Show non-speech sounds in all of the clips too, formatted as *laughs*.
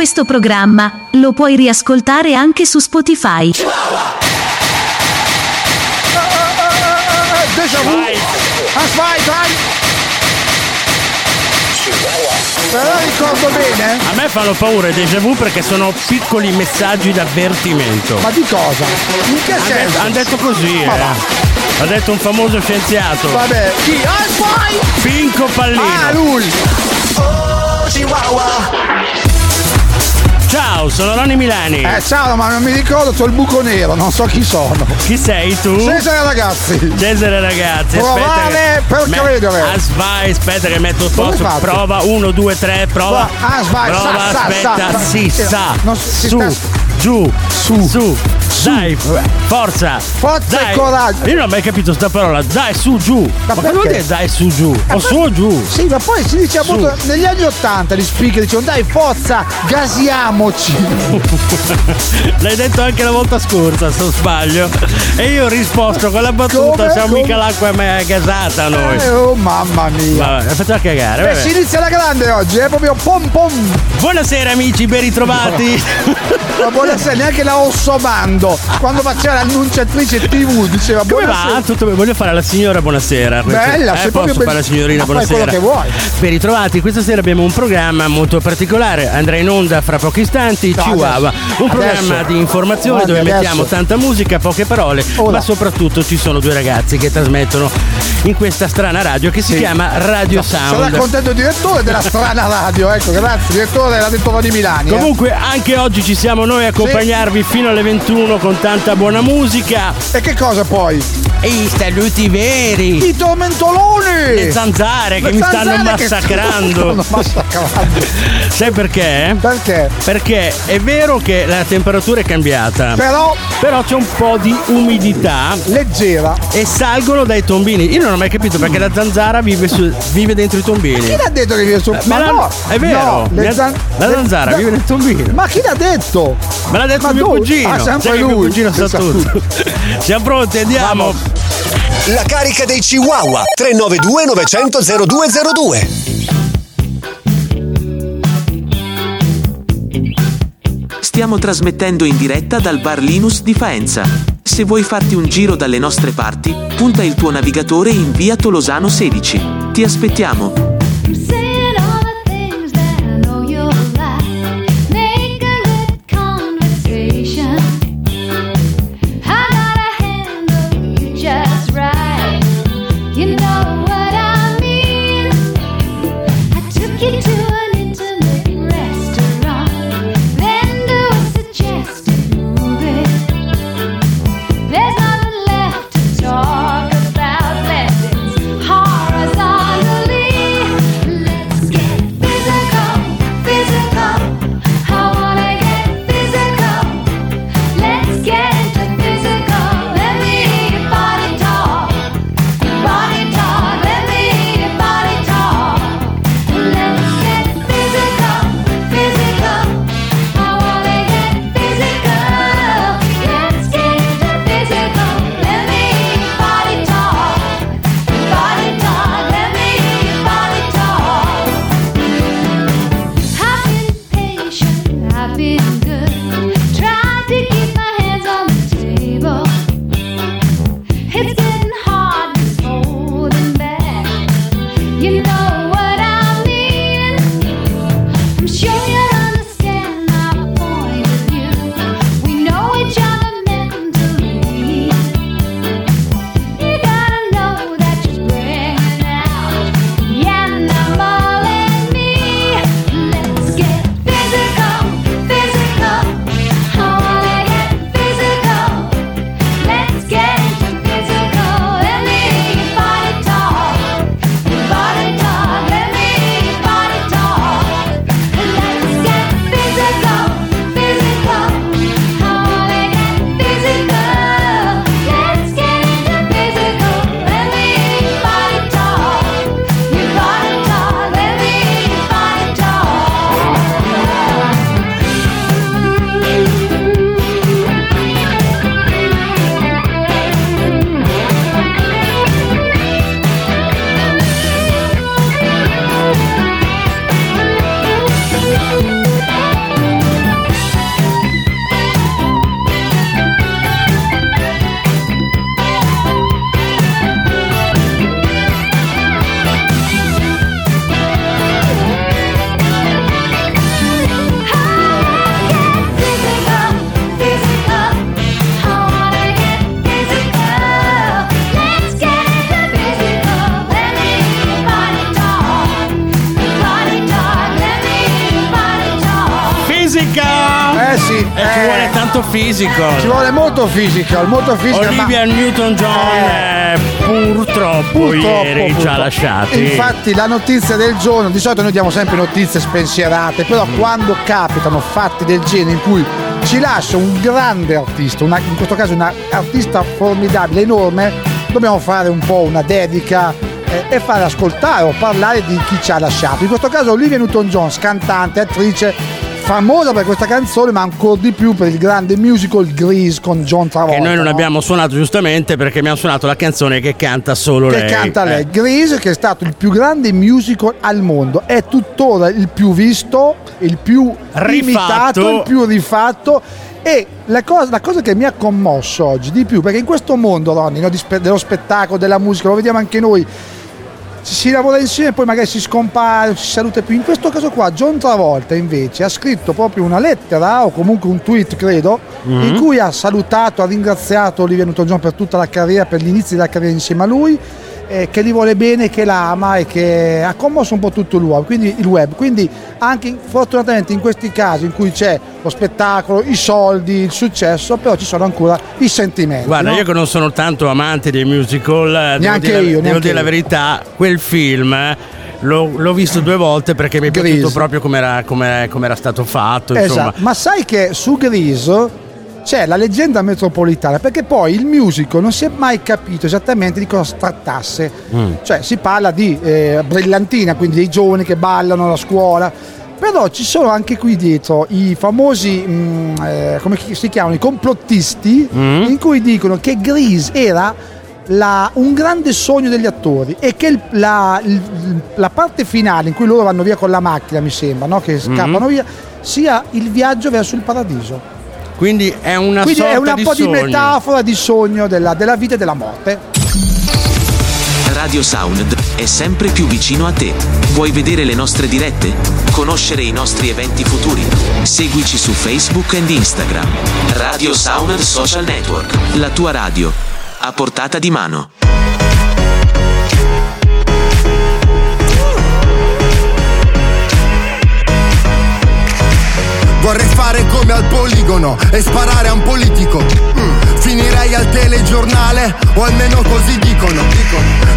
Questo programma lo puoi riascoltare anche su Spotify. Déjà vu. Ah, vai, vai. Però ricordo bene. A me fanno paura i déjà vu perché sono piccoli messaggi d'avvertimento. Ma di cosa? In che Hanno senso? han detto così, Ma eh. va. Ha detto un famoso scienziato. Vabbè, chi? Ah, vai! Pinco Pallino. Ah, lui! Ciao, sono Ronny Milani. Eh, ciao, ma non mi ricordo, c'ho il buco nero, non so chi sono. Chi sei tu? Cesare ragazzi! Cesare ragazzi. Provare per che- credere. Ah, vai, aspetta che metto il posto. Prova, uno, due, tre, prova. Ah, vai, prova, sa, sa, aspetta, sa, si, sa. sa. Non si su, sta- giù, Su. su. Dai, forza. Forza dai. e coraggio. Io non ho mai capito sta parola. Dai, su, giù. Ma, cosa vuol dire dai, su, giù? O su o giù? Sì, ma poi si dice Su. appunto negli anni Ottanta gli speaker dicevano dai forza, gasiamoci. *laughs* L'hai detto anche la volta scorsa, se non sbaglio. E io ho risposto con la battuta: Come? siamo Come? mica l'acqua è gasata noi. Eh, oh mamma mia. Vabbè, facciamo cagare. Beh, vabbè. si inizia la grande oggi, è proprio pom pom. Buonasera amici, ben ritrovati. *laughs* Ma buonasera, neanche la Ossomando. Quando faceva l'annunciatrice TV diceva Come buonasera. va? Tutto bene? Voglio fare la signora buonasera. Bella, eh, sei posso fare ben- la signorina Ma fai buonasera. quello che vuoi. Ben ritrovati, questa sera abbiamo un programma molto particolare. Andrà in onda fra pochi istanti. No, Chihuahua, adesso. un programma Adesso. di informazione Guardi, dove adesso. mettiamo tanta musica, poche parole, Ora. ma soprattutto ci sono due ragazzi che trasmettono in questa strana radio che si chiama Radio Sono Sound. contento il direttore della strana radio, ecco, grazie. Direttore l'ha detto Rodi Milani. eh. Comunque anche oggi ci siamo noi a accompagnarvi fino alle 21 con tanta buona musica. E che cosa poi? E i saluti veri. I tormentoloni! Le zanzare che Le mi stanno zanzare che massacrando. stanno massacrando. Sai perché? Perché? Perché è vero che la temperatura è cambiata, Però però c'è un po' di umidità leggera. e salgono dai tombini. Io non ho mai capito perché la zanzara vive, su- vive dentro i tombini. Chi l'ha detto che vive su? Me Ma l'ha- no! è vero, no, le la, zan- la le- zanzara no. vive nel tombino. Ma chi l'ha detto? Me l'ha detto Ma mio tu? cugino. Ah, sempre Sai che mio lui. cugino sa tutto. Siamo pronti, andiamo. La carica dei Chihuahua 392 900 0202. Stiamo trasmettendo in diretta dal bar Linus di Faenza. Se vuoi farti un giro dalle nostre parti, punta il tuo navigatore in via Tolosano 16. Ti aspettiamo. Tanto fisico. Ci vuole molto physical, molto physical. Olivia ma... Newton-John Eh. eh, purtroppo, Purtroppo, ieri ci ha purtroppo. lasciati. Infatti la notizia del giorno, di solito noi diamo sempre notizie spensierate, però Mm. quando capitano fatti del genere in cui ci lascia un grande artista, una- in questo caso un artista formidabile, enorme, dobbiamo fare un po' una dedica eh, e fare ascoltare o parlare di chi ci ha lasciato. In questo caso Olivia Newton-Jones, cantante, attrice, famosa per questa canzone, ma ancora di più per il grande musical Grease con John Travolta. Che noi non no? abbiamo suonato giustamente perché abbiamo suonato la canzone che canta solo che lei. canta lei. Eh. Grease che è stato il più grande musical al mondo, è tuttora il più visto, il più Rifatto. imitato, il più rifatto. E la cosa, la cosa che mi ha commosso oggi di più, perché in questo mondo, Ronny, no, dello spettacolo, della musica, lo vediamo anche noi, si lavora insieme, poi magari si scompare, si saluta più. In questo caso qua, John Travolta invece ha scritto proprio una lettera o comunque un tweet, credo, in cui ha salutato, ha ringraziato Olivia Newton-John per tutta la carriera, per l'inizio della carriera insieme a lui, eh, che gli vuole bene, che la ama e che ha commosso un po' tutto web. Quindi, il web. Quindi anche fortunatamente in questi casi in cui c'è lo spettacolo, i soldi, il successo, però ci sono ancora i sentimenti. Guarda, no? io che non sono tanto amante dei musical, eh, devo Neanche dire, io, devo dire la io. verità, quel film eh, l'ho, l'ho visto due volte perché mi è Grease. piaciuto proprio come era, come- come era stato fatto. Esatto, ma sai che su Grease c'è la leggenda metropolitana perché poi il musical non si è mai capito esattamente di cosa trattasse. Mm. Cioè si parla di eh, brillantina, quindi dei giovani che ballano alla scuola. Però ci sono anche qui dietro i famosi, mm, eh, come si chiamano, i complottisti, Mm. in cui dicono che Grease era la- un grande sogno degli attori e che il- la, il- la parte finale in cui loro vanno via con la macchina, mi sembra, no? che scappano via, sia il viaggio verso il paradiso. Quindi è una Quindi sorta è una di po' sogno. di metafora di sogno della, della vita e della morte. Radio Sound è sempre più vicino a te. Vuoi vedere le nostre dirette? Conoscere i nostri eventi futuri? Seguici su Facebook ed Instagram. Radio Sound Social Network. La tua radio. A portata di mano. Vorrei fare come al poligono e sparare a un politico. Mm. Finirei al telegiornale, o almeno così dicono.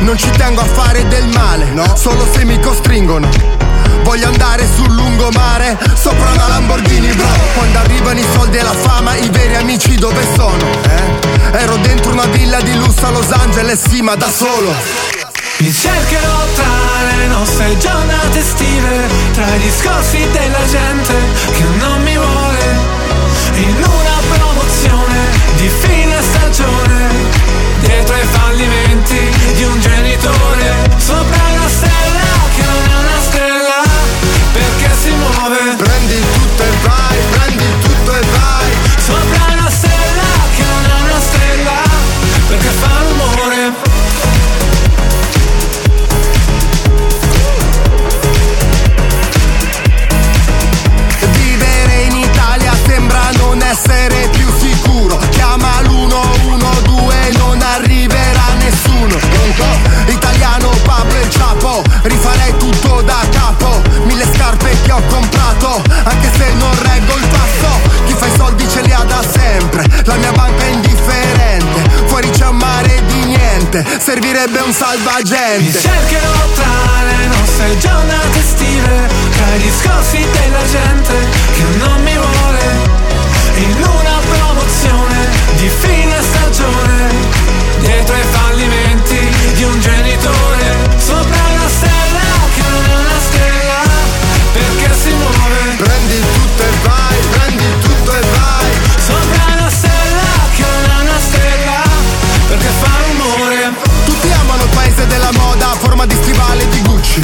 Non ci tengo a fare del male, solo se mi costringono. Voglio andare sul lungomare, sopra una Lamborghini, bro. Quando arrivano i soldi e la fama, i veri amici dove sono? Eh? Ero dentro una villa di lusso a Los Angeles, sì, ma da solo. Mi cercherò tra le nostre giornate estive, tra i discorsi della gente che non mi vuole, in una promozione di fine stagione, dietro ai fallimenti di un genitore, sopra Rifarei tutto da capo Mille scarpe che ho comprato Anche se non reggo il passo. Chi fa i soldi ce li ha da sempre La mia banca è indifferente Fuori c'è un mare di niente Servirebbe un Mi salvagente cercherò tra le nostre giornate estive, tra i discorsi della gente che non mi vuole, in una promozione di fine stagione, dietro ai fallimenti di un genitore, sopra forma di stivale di Gucci.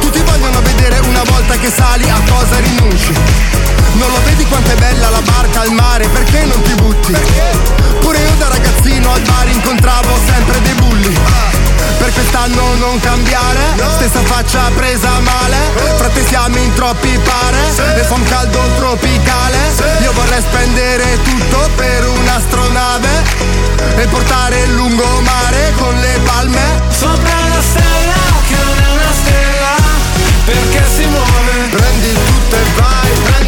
Tutti vogliono vedere una volta che sali a cosa rinunci. Non lo vedi quanto è bella la barca al mare, perché non ti butti? Pure io da ragazzino al bar incontravo sempre dei bulli. Per quest'anno non cambiare, stessa faccia presa male. Frate siamo in troppi pare, e fa un caldo tropicale. Io vorrei spendere tutto per un'astronave e portare il lungomare con le palme. Sopra una stella che non è una stella Perché si muove Prendi tutto e vai, prendi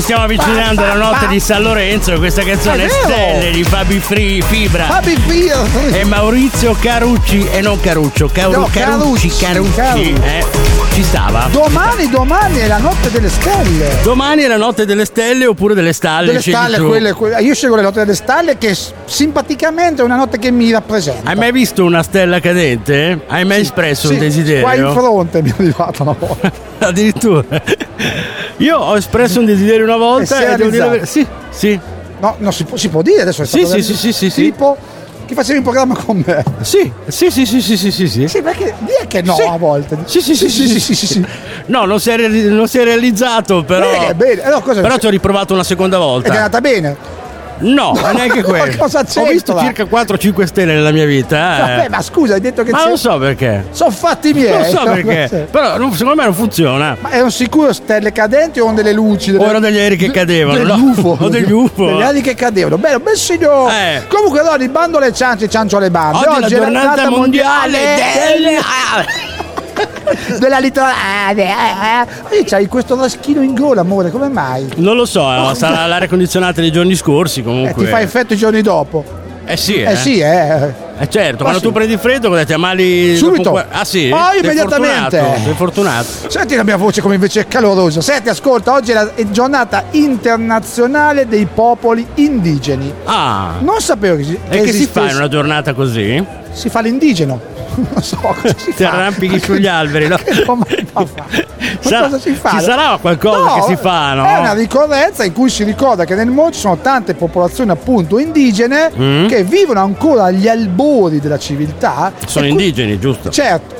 stiamo avvicinando alla notte di San Lorenzo questa canzone È. Stelle di Fabi Free Fibra. Fabi Fio. E Maurizio Carucci, e non Caruccio, Caru- No, Carucci, Carucci, Carucci, eh, ci stava. Domani, domani è la notte delle stelle. Domani è la notte delle stelle oppure delle stalle. Delle stalle, quelle, quelle- Io scelgo le notte delle stalle che simpaticamente è una notte che mi rappresenta. Hai mai visto una stella cadente? Hai mai espresso Sì, un desiderio? Qua in fronte mi è arrivata una volta. *laughs* Addirittura. Io ho espresso un desiderio una volta E e devo dire. Sì, sì. No, no, si può, si può dire adesso è Sì, stato sì, sì, sì, sì, sì. Tipo che facevi un programma con me. Sì, sì, sì, sì, sì, sì, sì, sì. Sì, perché dire che no Sì. a volte. Sì, sì, sì, sì, sì, sì, sì. No, non si è, non si è realizzato, però. Bene, bene. Allora, cosa Però ci ho riprovato una seconda Ed è volta. andata bene. No, *laughs* ma neanche Ma quello. cosa Ho visto circa 4-5 stelle nella mia vita. eh. Vabbè, ma scusa, hai detto che Ma c'è- non so perché. Sono fatti miei. Non so *laughs* perché. Però non- secondo me non funziona. Ma erano sicuro stelle cadenti o delle luci? Delle... O erano degli aerei che cadevano, Degli no? UFO. *laughs* O degli UFO. Degli aerei che cadevano. Bello, bel signore. Eh. Comunque, allora, il bando alle ciance, ciancio alle bande. Oggi, è la giornata mondiale del... *laughs* della litorale. Eh, eh. C'hai questo raschino in gola, amore, come mai? Non lo so, eh, sarà l'aria condizionata dei giorni scorsi Eh, comunque. ti fa effetto i giorni dopo. Eh sì, Eh, sì, eh. Eh certo, quando sì. tu prendi freddo, cosa ti ammali Subito. dopo Ah sì? Poi Sei immediatamente. fortunato, Sei fortunato. Senti la mia voce come invece è calorosa. Senti, ascolta, oggi è la giornata internazionale dei popoli indigeni. Ah. Non sapevo che, si- E che si esistesse- fa in una giornata così? Si fa l'indigeno. Non so cosa si Ti fa. arrampichi sugli alberi, no? Che domanda fa? *laughs* Sarà- cosa si fa? ci sarà qualcosa che si fa, no? È una ricorrenza in cui si ricorda che nel mondo ci sono tante popolazioni appunto indigene Mm. che vivono ancora agli albori della civiltà. Sono E qui- indigeni, giusto? Certo,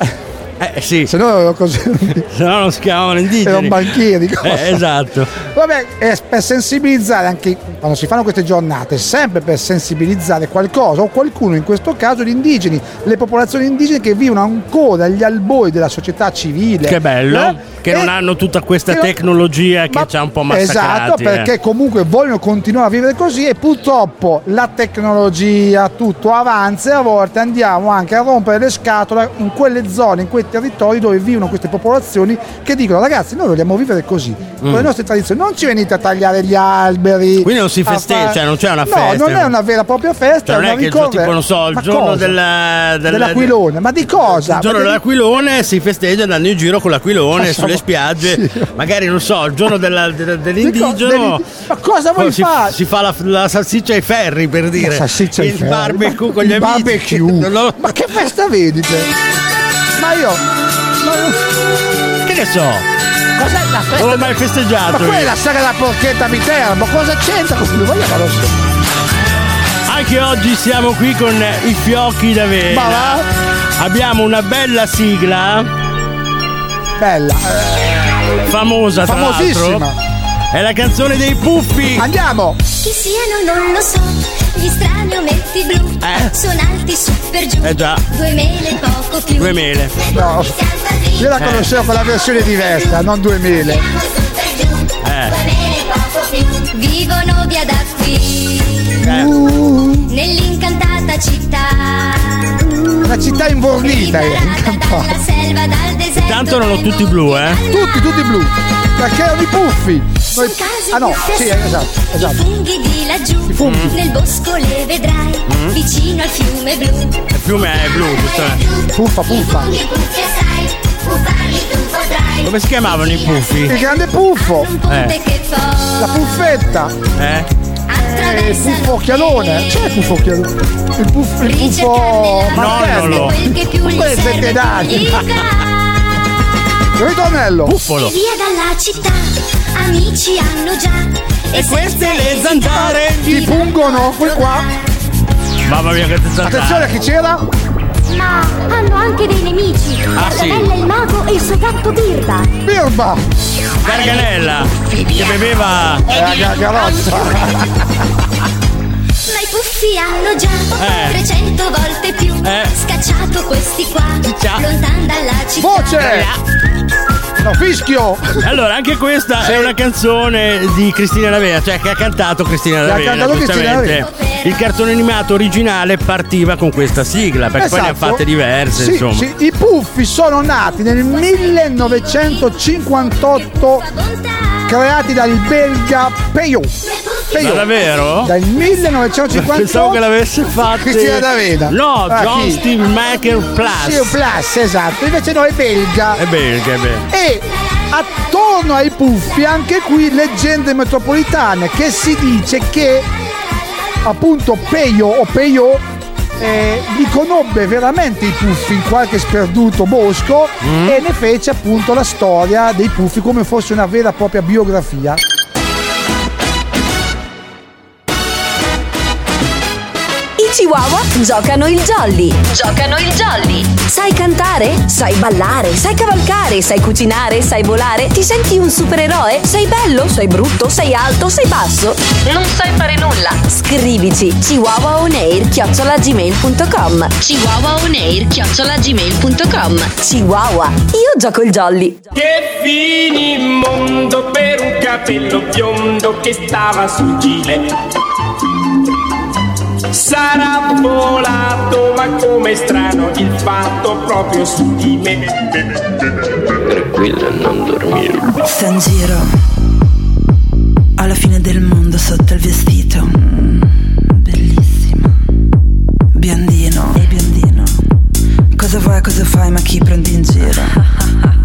Eh sì, se no così *laughs* se no non si chiamavano indigeni. erano banchieri. cosa. Eh, esatto. Vabbè, è per sensibilizzare anche quando si fanno queste giornate, sempre per sensibilizzare qualcosa o qualcuno, in questo caso gli indigeni, le popolazioni indigene che vivono ancora agli albori della società civile. Che bello, Eh? Che non hanno tutta questa che non- tecnologia che Ma- ci ha un po' massacrati. Esatto, eh. perché comunque vogliono continuare a vivere così e purtroppo la tecnologia tutto avanza e a volte andiamo anche a rompere le scatole in quelle zone, in quei territori dove vivono queste popolazioni che dicono ragazzi noi vogliamo vivere così, con le nostre tradizioni, non ci venite a tagliare gli alberi. Mm. Quindi non si festeggia, fare- cioè non c'è una No, festa. non è una vera e propria festa, Cioè, non è è una che giorno, ricorrenza. tipo, non so, il Ma giorno cosa? del, del- dell'aquilone, ma di cosa? Il giorno dell'aquilone si festeggia andando in giro con l'aquilone sulle siamo- spiagge. sì. Magari non so, il giorno della- de- dell'indigeno. dell'indi- Ma cosa vuoi si, fare? si fa la, la salsiccia ai ferri per dire. La salsiccia ai il ferri. barbecue Ma- con gli amici. barbecue. *laughs* Non lo- Ma che festa vedi te? Ma io. Ma, che ne so? cos'è la Non festa? l'ho mai festeggiato. Ma quella è la saga della porchetta Viterbo, cosa c'entra? Vogliamo lo so? Anche oggi siamo qui con i fiocchi Ma d'avena. va? Abbiamo una bella sigla, Bella, eh, famosa tra famosissima. l'altro. È la canzone dei puffi. Andiamo! Chi siano non lo so, gli strani ometti blu Eh. sono alti su per giù. Eh già. Due mele poco più. Due mele. No, io la conoscevo con la versione diversa, non 2000. Eh. Due mele poco più. Vivono via da qui, Eh. nell'incantata città. Una città invornita, eh, Liberata incampata. dalla selva, dal deserto. Tanto erano tutti blu, eh. Tutti, tutti blu. Perché erano i puffi. Noi- Ah no, sì, fiasse, esatto, I esatto. funghi di laggiù, funghi. nel bosco le vedrai, Mm. vicino al fiume blu. Il fiume è blu, giusto? Puffa, puffa. Potrai. Come si chiamavano i puffi? Il grande puffo. Eh. La puffetta. Eh? Eh, il puffo occhialone. C'è il puffo occhialone? Il puffo, il puffo martello. Nonnolo. quel settenati. gli dà. Ritornello. *laughs* Buffolo. Via dalla città, amici hanno già. E queste le zanzare Ti pungono qui qua. Mamma mia che zanzare. Attenzione chi c'era? Ma hanno anche dei nemici. Ah, sì? La bella il mago e il suo gatto Birba. Birba. Garganella che beveva Eh, la gargarozza. *laughs* Ma i puffi hanno già Eh. 300 volte più Eh. scacciato questi qua Ciccia. lontan dalla città. Voce. No, fischio. allora anche questa è una canzone di Cristina Lavena cioè che ha cantato Cristina L'ha Lavena cantato Cristina giustamente il cartone animato originale partiva con questa sigla perché poi ne ha Esatto. fatte diverse Sì, insomma sì, I puffi sono nati nel 1958 Bontà. creati dal belga Ma Peugeot. davvero? Dal 1958. Pensavo che l'avesse fatto Cristina D'Avena. No, Ah, John? Steve Maker Plus. Sì, plus, esatto. Invece no, è belga. È belga, è belga. E attorno ai puffi anche qui leggende metropolitane che si dice che appunto Peio o Peio eh, li conobbe veramente i puffi in qualche sperduto bosco Mm. e ne fece appunto la storia dei puffi come fosse una vera e propria biografia. Chihuahua giocano il jolly. Giocano il jolly. Sai cantare? Sai ballare? Sai cavalcare? Sai cucinare? Sai volare? Ti senti un supereroe? Sei bello? Sei brutto? Sei alto? Sei basso? Non sai fare nulla? Scrivici chihuahuaonair chiocciolagmail.com chihuahuaonair chiocciolagmail.com Chihuahua, io gioco il jolly. Che finimondo per un capello biondo che stava sul gile. Sarà volato, ma come strano il fatto proprio su di me. Tranquilla, non dormire. Sta in giro alla fine del mondo sotto il vestito. Mm, Bellissimo. Biondino, e biondino. Cosa vuoi, cosa fai, ma chi prendi in giro? *laughs*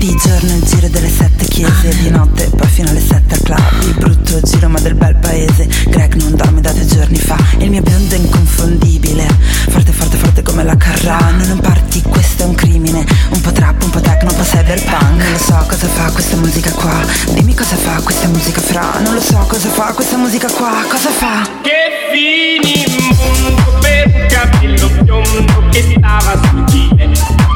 Di giorno il giro delle sette chiese, di notte poi fino alle sette al club. Il brutto giro ma del bel paese. Greg non dorme da due giorni fa. Il mio biondo è inconfondibile. Forte, forte, forte come la Carrano. Non parti, questo è un crimine. Un po' trap, un po' techno, un po' cyberpunk. Non lo so cosa fa questa musica qua. Dimmi cosa fa questa musica fra. Non lo so cosa fa questa musica qua. Cosa fa? Che finimondo per un capello biondo che stava sul gile.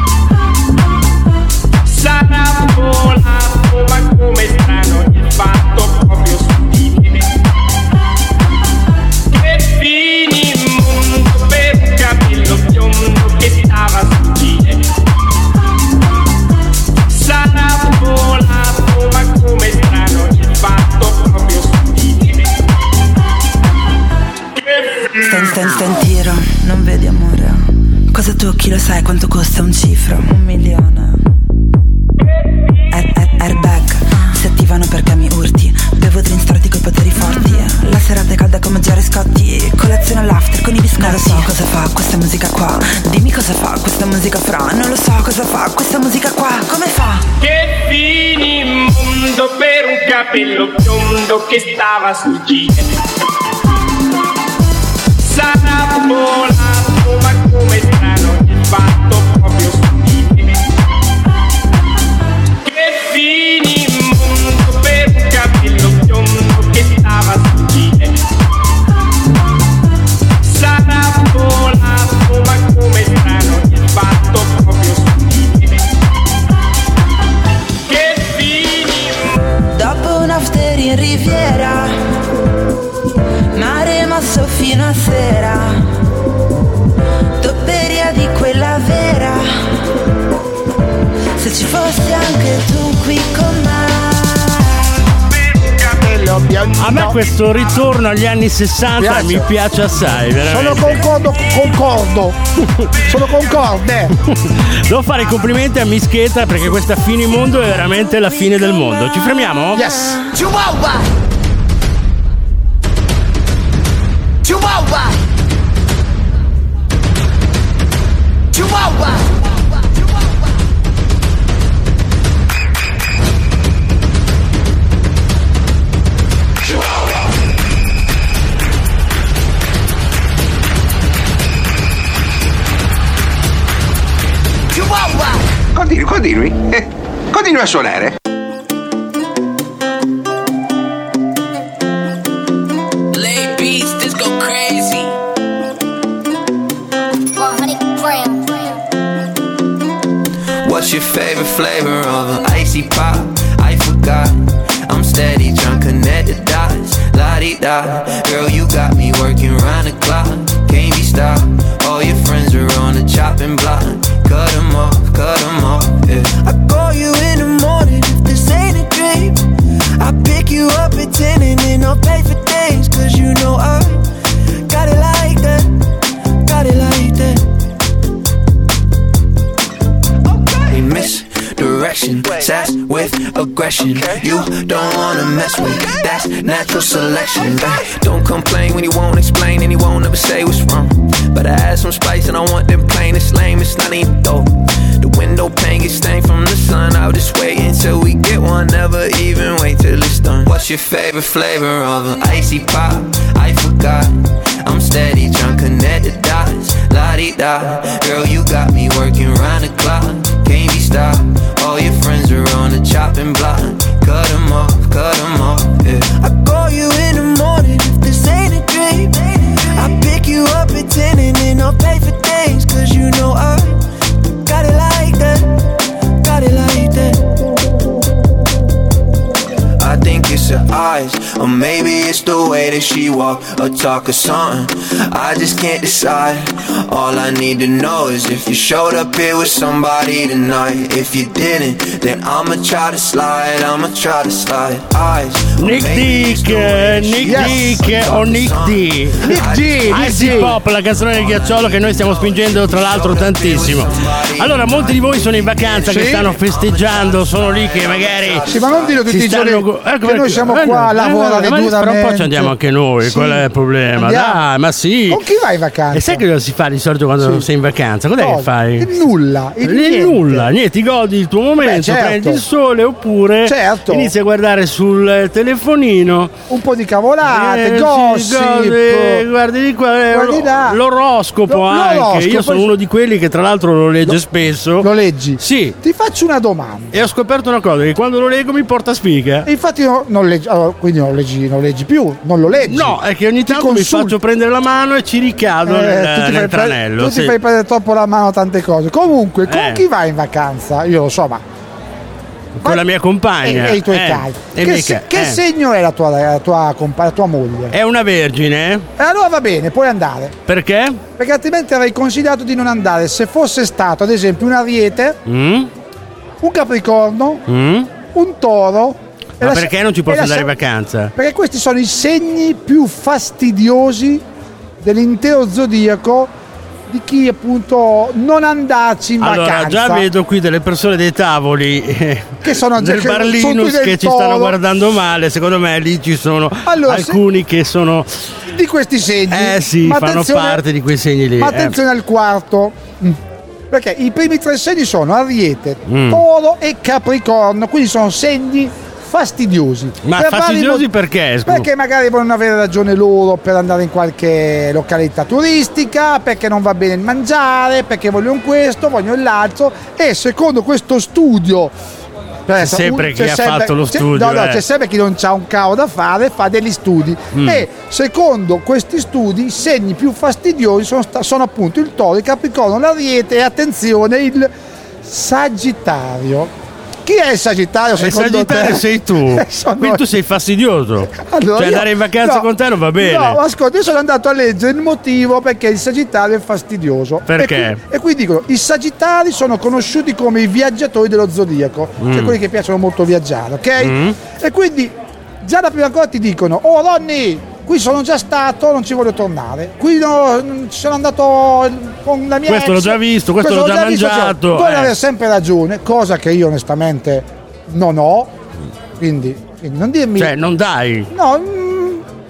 Volato, ma come strano il fatto proprio su di me. Che finimondo per un capello biondo che stava sul gile. Sarà volato, ma come strano il fatto proprio su di me. Sta, sta, sta in tiro, non vedi amore. Cosa tocchi lo sai quanto costa un cifro? Un milione. Non lo so cosa fa questa musica qua. Dimmi cosa fa questa musica fra. Non lo so cosa fa questa musica qua. Come fa? Che finimondo per un capello biondo che stava sul gile. Sarà volato, ma A me questo ritorno agli anni 60 Piace. mi piace assai, Sono veramente. concordo, concordo. *laughs* Sono concorde. *laughs* Devo fare i complimenti a Mischeta perché questa finimondo è veramente la fine del mondo. Ci fermiamo? Yes. Chihuahua! Continui, continui. Eh, continui a suonare. Lay beats, this go crazy. 100 grams. What's your favorite flavor of an icy pop? I forgot. I'm steady trying to connect the dots. La di da. Girl, you got me working round the clock. Can't be stopped. All your friends are on the chopping block. Cut them off, cut them off. Yeah. I call you in the morning if this ain't a dream. I pick you up at 10 and then I'll pay for days. Cause you know I got it like that. Got it like that. We misdirection, sass with aggression. You don't wanna mess with, that's natural selection. babe. Don't complain when you won't explain and you won't ever say what's wrong. But I add some spice and I want them plain, it's lame, it's not even dope. Window pane gets stained from the sun. I'll just wait until we get one, never even wait till it's done. What's your favorite flavor of an icy pop? I forgot. I'm steady, trying to connect the dots. La di da, girl, you got me working round the clock. Can't be stopped. All your friends are on the chopping block. Cut 'em off, cut 'em off. Yeah. I eyes, or maybe it's the way that she walk or talk or something. I just can't decide. All I need to know is if you showed up here with somebody tonight. If you didn't, then I'ma try to slide. I'ma try to slide. Eyes. Nick Dick, Nick she Dick o Nick D. Nick D, Nick Icy D. Pop, la canzone del ghiacciolo che noi stiamo spingendo tra l'altro tantissimo. Allora, molti di voi sono in vacanza, che Sì. stanno festeggiando, sono lì che magari. Sì, ma non dillo tutti i giorni stanno che come- noi siamo eh, qua a eh, lavorare ma Fra un po' ci andiamo anche noi, Sì. qual è il problema? Andiamo. Dai, ma sì. Con chi vai in vacanza? E sai che cosa si fa di solito quando sei in vacanza? Cos'è Cosa? che fai? Il nulla, il niente. nulla, niente, ti godi il tuo momento, Beh, certo. prendi il sole oppure Certo. inizi a guardare sul telefonino Un po' di cavolate, eh, sì, gossip. cose, guardi di qua, eh, Guardi là. l'oroscopo Lo- anche. l'oroscopo, Io sono sì. uno di quelli che tra l'altro lo legge spesso. Lo leggi? Sì. Ti faccio una domanda. E ho scoperto una cosa, che quando lo leggo mi porta sfiga. E infatti no- non allora, quindi non leggi, non leggi più, non lo leggi. No, è che ogni tanto mi faccio prendere la mano e ci ricado Eh, nel, tu ti nel fai tranello. tu ti sì. fai prendere troppo la mano a tante cose. Comunque, con Eh. chi vai in vacanza? Io lo so, ma. Con la mia E, compagna. e i tuoi Eh, cari. e Che, se- che eh. segno è la tua, la tua, la tua moglie? È una vergine? E allora va bene, puoi andare. Perché? Perché altrimenti avrei consigliato di non andare. Se fosse stato, ad esempio, un ariete, Mm? un capricorno, Mm? un toro. Ma la- perché non ci posso andare in vacanza? Perché questi sono i segni più fastidiosi dell'intero zodiaco di chi appunto non andarci in Allora, vacanza. già vedo qui delle persone dei tavoli eh, Che sono- del che Barlinus del che ci stanno guardando male. Secondo me lì ci sono Allora, se- alcuni che sono. di questi segni. Eh sì, Ma fanno parte di quei segni lì. Ma eh. attenzione al quarto. Mm. Perché i primi tre segni sono Ariete, Mm. Toro e Capricorno, quindi sono segni fastidiosi. Ma Per fastidiosi perché? scusa? Perché magari vogliono avere ragione loro per andare in qualche località turistica, perché non va bene il mangiare, perché vogliono questo, vogliono l'altro e secondo questo studio C'è sempre chi ha fatto lo c'è- studio, No, no, eh. c'è sempre chi non ha un cavo da fare, fa degli studi. Mm. E secondo questi studi, i segni più fastidiosi sono, sono appunto il toro, il capricorno, l'ariete e attenzione il sagittario. Chi è il sagittario Il Sagittario te? sei tu. *laughs* Eh, sono Quindi tu sei fastidioso. allora, cioè io- andare in vacanza no, con te non va bene. No, ascolta, io sono andato a leggere il motivo perché il Sagittario è fastidioso. Perché? E qui, e qui dicono: i Sagittari sono conosciuti come i viaggiatori dello zodiaco, cioè Mm. quelli che piacciono molto viaggiare, ok? Mm. E quindi già la prima cosa ti dicono: Oh Ronny! Qui sono già stato, non ci voglio tornare. Qui no, ci sono andato con la mia Questo ex. l'ho già visto, questo l'ho già visto, cioè, mangiato, Tu puoi eh. avere sempre ragione, cosa che io onestamente non ho. Quindi, quindi non dirmi. Cioè, non dai. No,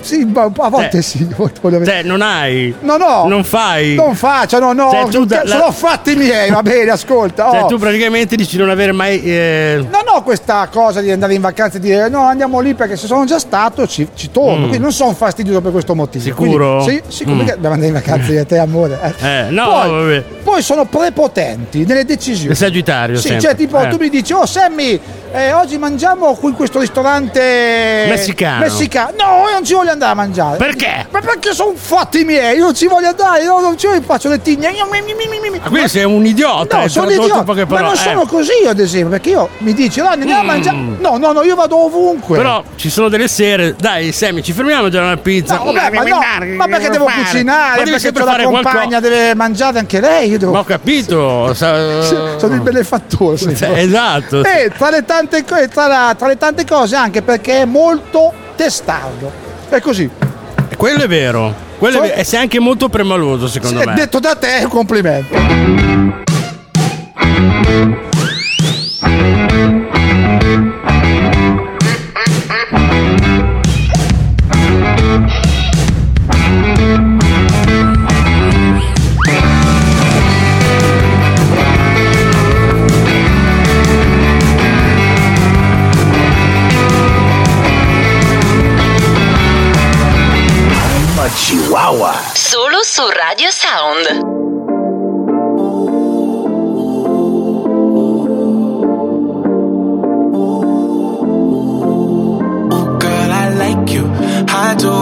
sì, ma a volte Eh. sì. Cioè, non hai. No, no. Non fai. Non faccio, no, no. Cioè, tu da- sono la- fatti miei, va bene, ascolta. Cioè, oh. tu praticamente dici non avere mai. eh, Non ho questa cosa di andare in vacanza e dire no, andiamo lì perché se sono già stato ci, ci torno. Mm. Quindi non sono fastidioso per questo motivo. Sicuro? Quindi, sì, sì, come Mm. che dobbiamo andare in vacanza e te, amore. eh. Eh, no, poi, vabbè. poi sono prepotenti nelle decisioni. Il Sagittario. Sì, sempre. cioè tipo Eh. tu mi dici, oh Sammy, eh, oggi mangiamo qui in questo ristorante Messicano. Messicano. No, io non ci voglio andare a mangiare. Perché? Ma perché sono fatti miei, io non ci voglio andare, io non ci faccio le tigne. Io mi- mi- mi- mi- mi- Ma quindi sei un idiota. No, hai sono idiota, ma parole. non Eh. sono così io ad esempio, perché io mi dici, Ronny, andiamo Mm. a mangiare. No, no, no, io vado ovunque. Però ci sono delle sere, dai Sammy, ci fermiamo a mangiare una pizza. No, vabbè, ma, no, ma perché devo fare? cucinare? Ma devi perché la fare compagna, qualcosa. deve mangiare anche lei. Io devo... Ma ho capito. sono il benefattore. sì. Cioè, esatto. E tra le, tante, tra, tra le tante cose anche perché è molto testardo. È così. Quello è vero. Quello è So- vero. E sei anche molto premaloso, secondo me. detto da te è un complimento. Su Radio Sound. I like you, I do.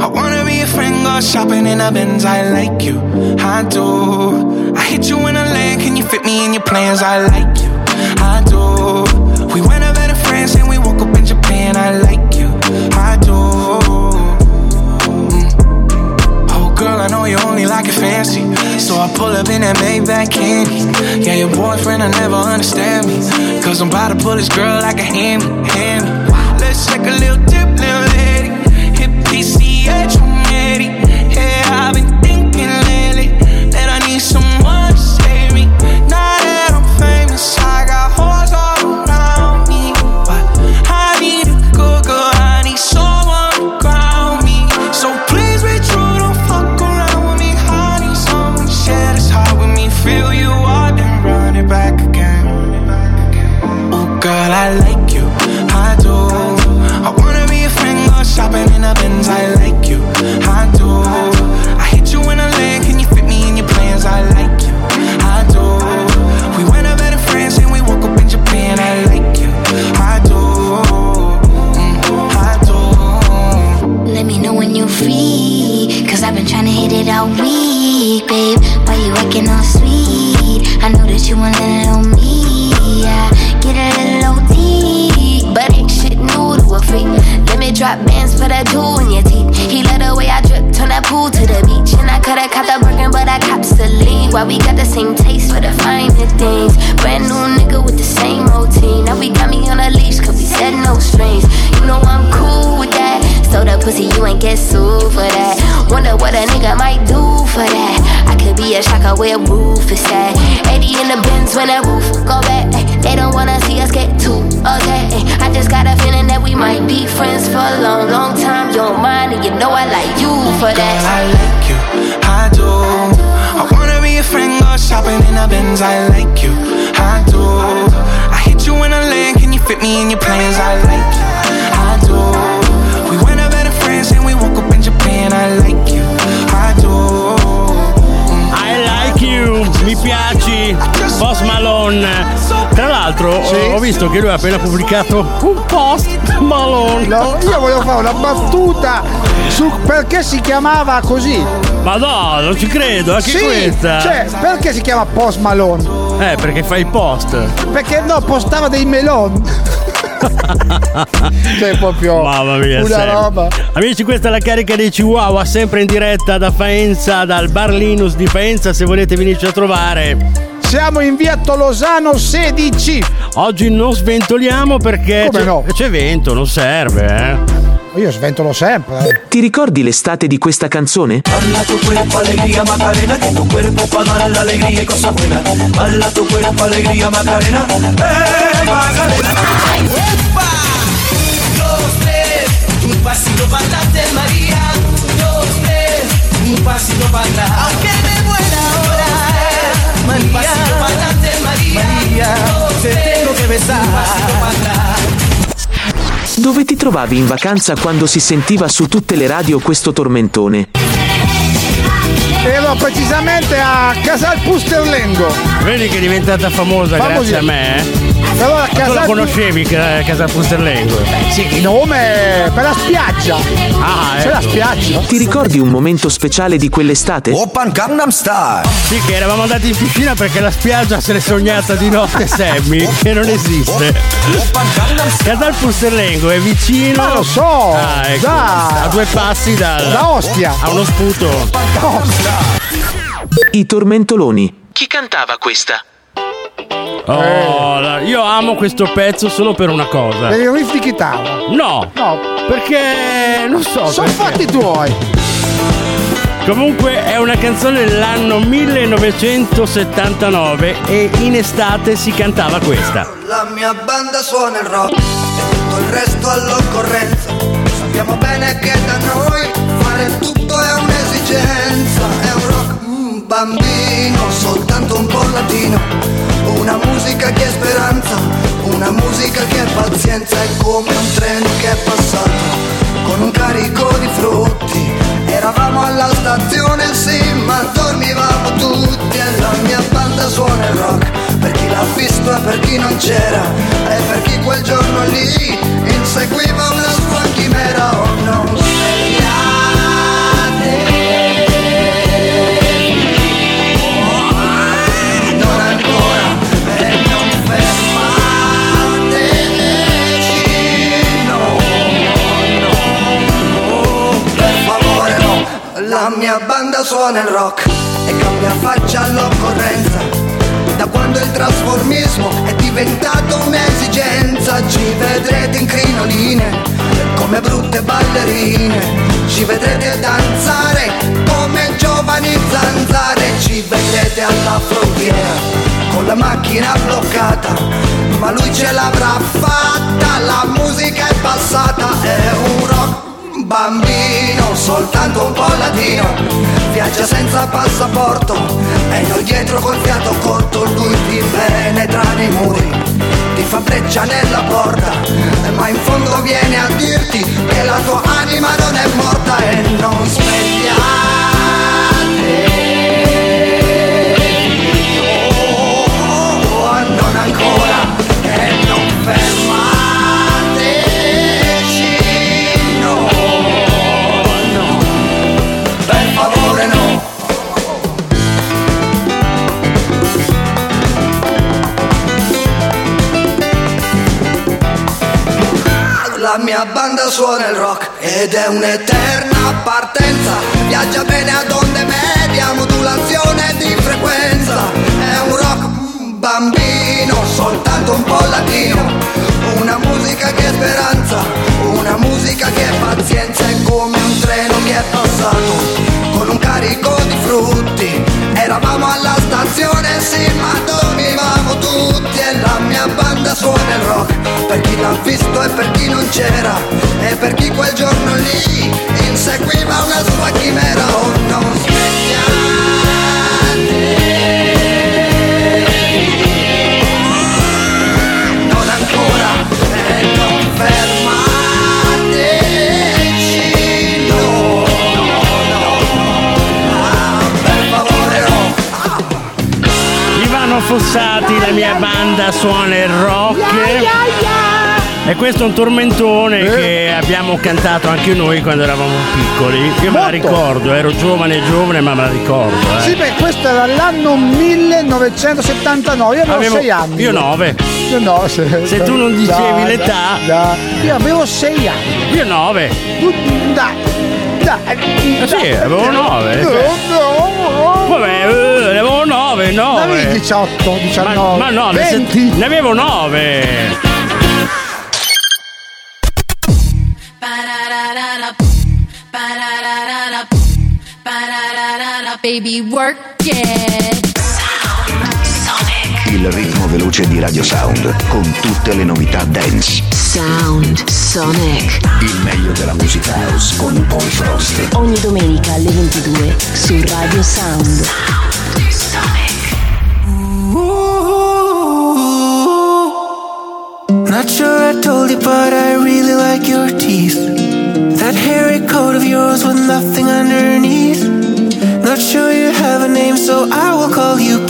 I wanna be a friend, go shopping in a Benz. I like you, I do. I hit you in a lane, can you fit me in your plans? I like you, I do. We went over to France and we woke up in Japan. I like you, I do. I know you only like it fancy. So I pull up in that Maybach candy. Yeah, your boyfriend, I never understand me. Cause I'm about to pull this girl like a hammy, hammy. Let's take a little dip, visto che lui ha appena pubblicato un post Malone. No, io volevo fare una battuta su perché si chiamava così. Ma no, non ci credo, anche Sì, questa. Cioè, perché si chiama Post Malone? Eh, perché fai post. Perché no, postava dei melon. *laughs* cioè, proprio Mamma mia, una sempre. roba. Amici, questa è la carica dei Chihuahua, sempre in diretta da Faenza, dal Bar Linus di Faenza, se volete venirci a trovare. Siamo in via Tolosano 16. Oggi non sventoliamo perché Come c'è, no? c'è vento, non serve, eh. Io sventolo sempre. eh. Ti ricordi l'estate di questa canzone? Bala tu cuerpo, alegría, Macarena, que tu cuerpo pa' dar la alegría cosas buenas. Bala tu cuerpo, alegría, Macarena, eh, Macarena. Dos, tres, un pasito para adelante, María. Dos, tres, un pasito para atrás. Aunque me muera ahora, María. Un pasito para adelante, María. María, Dove ti trovavi in vacanza quando si sentiva su tutte le radio questo tormentone? Ero precisamente a Casal Pusterlengo. Vedi che è diventata famosa Famosi- grazie a me, eh? Però a la Casal conoscevi Ca- Casa Pusterlengo? Sì, di nome per la spiaggia. Ah, C'è la ecco. spiaggia. Ti ricordi un momento speciale di quell'estate? Oppan Gangnam Style. Sì, che eravamo andati in piscina perché la spiaggia se l'è sognata di notte Sammy, che non esiste. Casal Pusterlengo è vicino. Ma lo so, Ah, ecco. da- a due passi dal. Da Ostia. A uno sputo. I tormentoloni. Chi cantava questa? Oh, la- io amo questo pezzo solo per una cosa. Per il riff di chitarra. No, No, perché non so. sono perché. fatti tuoi. Comunque è una canzone dell'anno 1979 e in estate si cantava questa. La mia banda suona il rock e tutto il resto all'occorrenza. Sappiamo bene che da noi fare tutto è un'esigenza. È un rock mm, bambino, soltanto un po' latino. Una musica che è speranza, una musica che è pazienza. È come un treno che è passato con un carico di frutti Eravamo alla stazione sì ma dormivamo tutti E la mia banda suona il rock Per chi l'ha visto e per chi non c'era E per chi quel giorno lì Inseguiva una sua chimera Oh no La mia banda suona il rock e cambia faccia all'occorrenza. Da quando il trasformismo è diventato un'esigenza Ci vedrete in crinoline come brutte ballerine. Ci vedrete danzare come giovani zanzare. Ci vedrete alla frontiera con la macchina bloccata Ma lui ce l'avrà fatta, la musica è passata È un rock bambino, soltanto un po' latino. Viaggia senza passaporto e noi dietro col fiato corto Lui ti penetra nei muri, ti fa breccia nella porta Ma in fondo viene a dirti che la tua anima non è morta E non svegliate La mia banda suona il rock ed è un'eterna partenza. Viaggia bene ad onde media, modulazione di frequenza. È un rock bambino, soltanto un po' latino. Una musica che è speranza, una musica che è pazienza. È come un treno che è passato carico di frutti. Eravamo alla stazione sì ma dormivamo tutti. E la mia banda suona il rock. Per chi l'ha visto e per chi non c'era. E per chi quel giorno lì Inseguiva una sua chimera. Oh non svegliate Ivano Fossati, la mia banda suona il rock. E questo è un tormentone Eh. che abbiamo cantato anche noi quando eravamo piccoli. Io me la Molto. ricordo, ero giovane giovane, ma me la ricordo. Eh. Sì, beh, questo era l'anno 1979, io avevo Avevo- 6 anni. io nove. Io no, se, Se tu non dicevi l'età. Io avevo 6 anni. Io nove. Tu, dai, dai. Eh sì, avevo nove. No, cioè. no. Vabbè, eh, ne avevo nove, Avevi nove. 18, 19. Ma, ma no, ne, 20. ne avevo nove. Baby, work it. Il ritmo veloce di Radio Sound con tutte le novità dance. Sound Sonic. Il meglio della musica house con Paul Frost. Ogni domenica alle 22 su Radio Sound. Not sure I told you, but I really like your teeth. That hairy coat of yours with nothing underneath. Not sure you have a name, so I will call you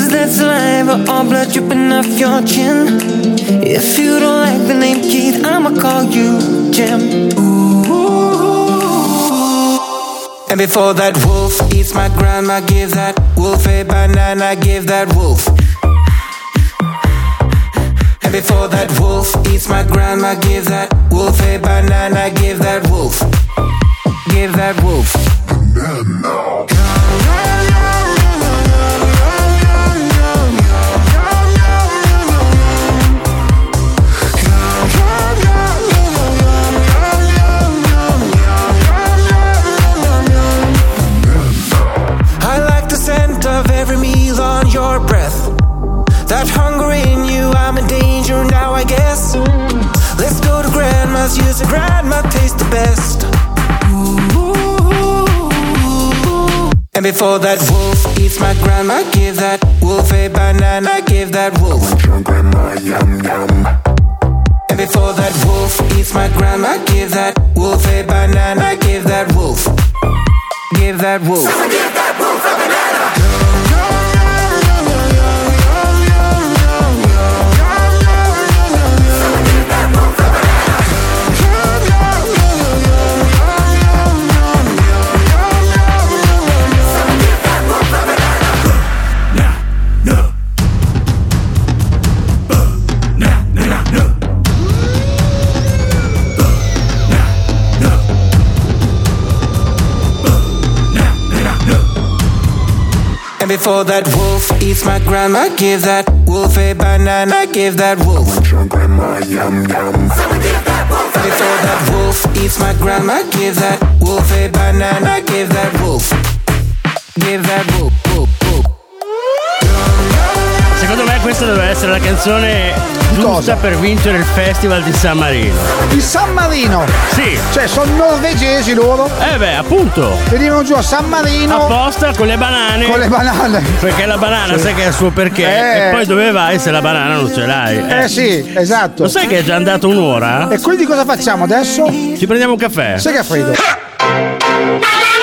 Is that saliva or blood dripping off your chin? If you don't like the name Keith, I'ma call you Jim. Ooh. And before that wolf eats my grandma, give that wolf a banana, give that wolf. And before that wolf eats my grandma, give that wolf a banana, give that wolf. Give that wolf. I your breath. That hunger in you, I'm in danger now, I guess. Let's go to grandma's, use the grandma taste the best. And And before that wolf eats my grandma, give that wolf a banana, give that wolf. Your grandma, yum yum. And before that wolf eats my grandma, give that wolf a banana, give that wolf. Give that wolf. give that wolf a banana. Before that wolf eats my grandma, give that wolf a banana, give that wolf. Your grandma, yum yum. And before that wolf eats my grandma, give that wolf a banana, give that wolf. Give that wolf, wolf. Secondo me questa deve essere la canzone giusta per vincere il festival di San Marino. Di San Marino. Sì. Cioè, sono norvegesi loro. Eh beh, appunto. Venivano giù a San Marino. Apposta con le banane. Con le banane. Perché la banana Sì. sai che ha il suo perché. Eh. E poi dove vai se la banana non ce l'hai? Eh sì, esatto. Lo sai che è già andato un'ora? E quindi cosa facciamo adesso? Ci prendiamo un caffè. Sai che ha freddo? I'm *laughs*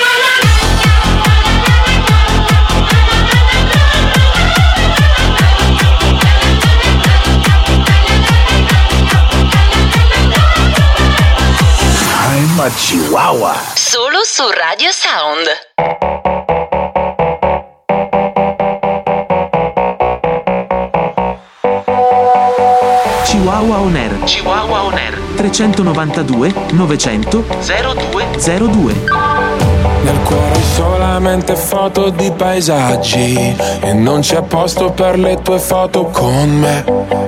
a Chihuahua. Solo su Radio Sound. Chihuahua On Air. Chihuahua On Air. 392 900 0202. Nel cuore solamente foto di paesaggi E non c'è posto per le tue foto con me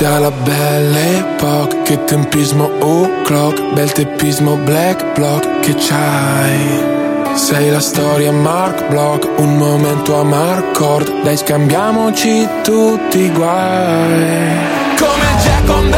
Inizia la belle epoca Che tempismo o'clock Bel teppismo black block. Che c'hai? Sei la storia Mark Block, un momento a Marcord, dai scambiamoci tutti i guai. Come Jack on the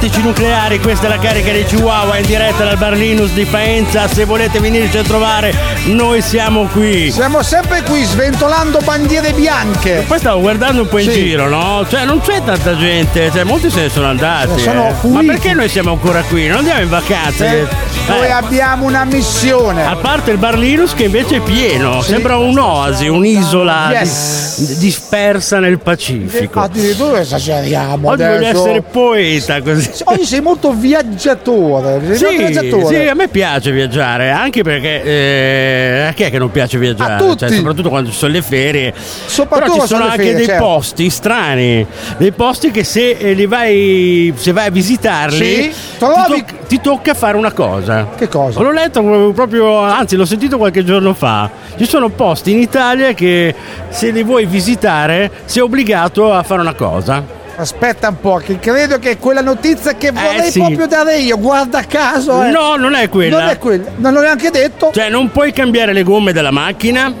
tattici nucleari, questa è la carica di Chihuahua in diretta dal Bar Linus di Faenza. Se volete venirci a trovare, noi siamo qui. Siamo sempre qui sventolando bandiere bianche. Poi stavo guardando un po' in Sì. giro, no? Cioè, non c'è tanta gente, cioè, molti se ne sono andati. Sono eh. Ma perché noi siamo ancora qui? Non andiamo in vacanza? Eh, Noi Eh. abbiamo una missione. A parte il Bar Linus che invece è pieno, sembra un'oasi, un'isola Yes. di- dispersa nel Pacifico. Addirittura esageriamo. Oggi voglio adesso. essere poeta così. Oggi sei molto viaggiatore. Sei Sì, viaggiatore. sì, a me piace viaggiare, anche perché eh, a chi è che non piace viaggiare? Cioè, soprattutto quando ci sono le ferie. Soprattutto Però ci sono anche le dei ferie, certo. posti strani, dei posti che se eh, li vai, se vai a visitarli Sì, ti, toc- ti tocca fare una cosa. Che cosa? L'ho letto proprio, anzi l'ho sentito qualche giorno fa. Ci sono posti in Italia che se li vuoi visitare sei obbligato a fare una cosa. Aspetta un po', che credo che quella notizia che vorrei Eh, sì. proprio dare io, guarda caso. eh. No, non è quella. Non è quella, non l'ho neanche detto. Cioè, non puoi cambiare le gomme della macchina.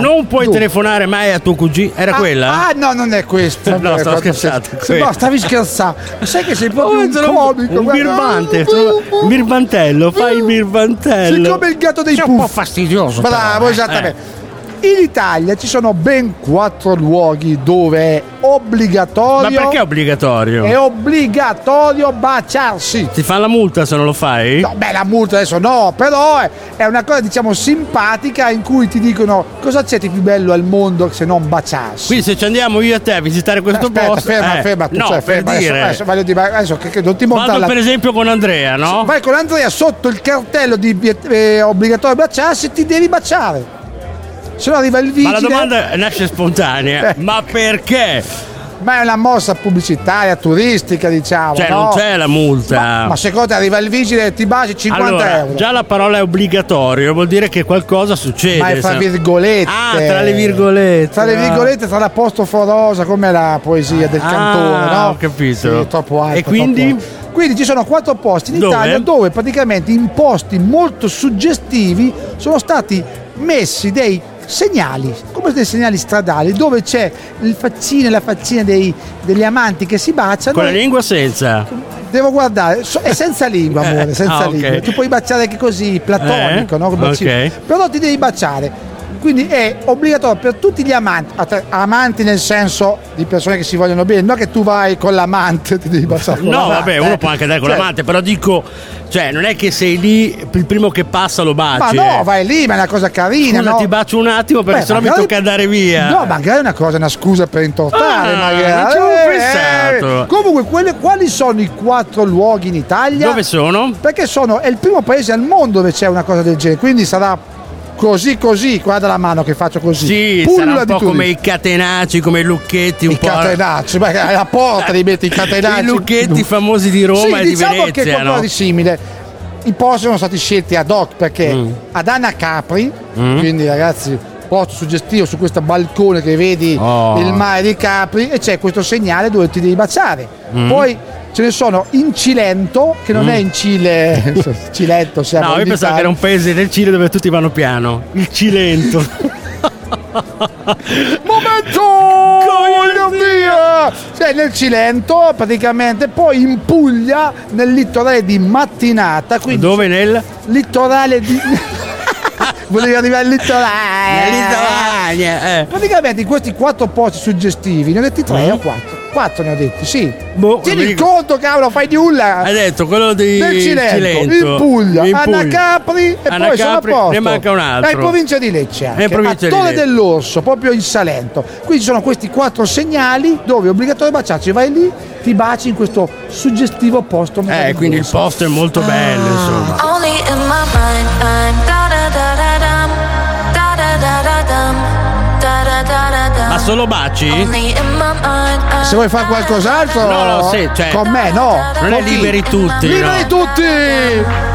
Non puoi Dove? telefonare mai a tuo cugino. Era Ah, quella? Ah, no, non è questa. No, Eh, stavo scherzando, sei-. No, stavi scherzando. Sai che sei proprio Oh, un comico. un birbante, sono- un birbantello, fai il Sei birbantello. come il gatto dei Sei un po' puff. fastidioso. Bravo, eh. esattamente. In Italia ci sono ben quattro luoghi dove è obbligatorio. Ma perché è obbligatorio? È obbligatorio baciarsi. Ti fa la multa se non lo fai? No, beh, la multa adesso no, però è, una cosa diciamo simpatica in cui ti dicono cosa c'è di più bello al mondo se non baciarsi. Quindi se ci andiamo io e te a visitare questo Aspetta, posto. ferma, eh, ferma, tu, no, cioè, per ferma, adesso, dire. adesso, voglio dire, adesso che, che non ti montare Vado la- per esempio con Andrea, no? Vai con Andrea sotto il cartello di eh, obbligatorio baciarsi, ti devi baciare. Se no arriva il Ma vigile. la domanda nasce spontanea. Eh. Ma perché? Ma è una mossa pubblicitaria, turistica, diciamo. Cioè, no? non c'è la multa. Ma, ma secondo te arriva il vigile e ti baci 50 allora, euro. già la parola è obbligatorio, vuol dire che qualcosa succede. Ma è se- virgolette. Ah, tra le virgolette. Tra le virgolette, tra l'apostrofo rosa, come la poesia del Ah, cantone, no? ho capito. Sì, troppo alto. E quindi? Quindi ci sono quattro posti in Dove? Italia dove praticamente in posti molto suggestivi sono stati messi dei segnali, come dei segnali stradali, dove c'è il faccino e la faccina dei- degli amanti che si baciano. Con la lingua senza? Devo guardare, è senza lingua, amore, Eh, senza ah, ok. lingua. Tu puoi baciare anche così, platonico, Eh, no? Come bacino. ok. Però ti devi baciare. Quindi è obbligatorio per tutti gli amanti, amanti nel senso di persone che si vogliono bene, non che tu vai con l'amante ti devi baciare con No, l'amante, vabbè, eh. uno può anche andare con Cioè, l'amante, però dico, cioè, non è che sei lì, il primo che passa lo Ma baci. no, vai lì, ma è una cosa carina, Scusa, no? ti bacio un attimo perché Beh, sennò mi magari- tocca andare via. No, magari è una cosa, una scusa per intortare, Ah, magari. non ci avevo Eh, pensato. eh. Comunque, quelle- quali sono i quattro luoghi in Italia? Dove sono? Perché sono, è il primo paese al mondo dove c'è una cosa del genere, quindi sarà così così, guarda la mano che faccio così. Sì, Pulla sarà un po' come i catenacci, come i lucchetti, un I po'. catenacci, ma alla porta li metti *laughs* i catenacci. I lucchetti famosi di Roma sì, e di diciamo che è Venezia, qualcosa no? di simile. I posti sono stati scelti ad hoc perché ad Anna Capri, Mm. quindi ragazzi, posto suggestivo su questo balcone che vedi Oh. il mare di Capri e c'è questo segnale dove ti devi baciare. Mm. Poi ce ne sono in Cilento, che non Mm. è in Cile, *laughs* *laughs* Cilento siamo No, io pensavo che era Italia. un paese del Cile dove tutti vanno piano. Il Cilento. *laughs* Momento! Voglio via! Cioè nel Cilento praticamente, poi in Puglia nel litorale di Mattinata. Quindi Dove nel? Litorale di. Volevi arrivare al litorale. Eh. Praticamente in questi quattro posti suggestivi, ne ho detti tre o quattro? Quattro ne ho detti, sì. Boh, Tieni il conto, cavolo, fai di nulla. Hai detto quello di Nel Cilento, Cilento. in Puglia, In Anna Puglia. Capri e Anna poi sono a posto. ne manca un altro. E in provincia di Lecce anche, in provincia a Lecce. dell'Orso, proprio in Salento. Quindi ci sono questi quattro segnali dove è obbligatorio baciarci. Vai lì, ti baci in questo suggestivo posto. Eh, quindi il posto è molto bello, insomma. Only in my mind, I'm solo baci? Se vuoi fare qualcos'altro, No, no, sì, cioè- con me no. Non è liberi tutti, Liberi no. tutti!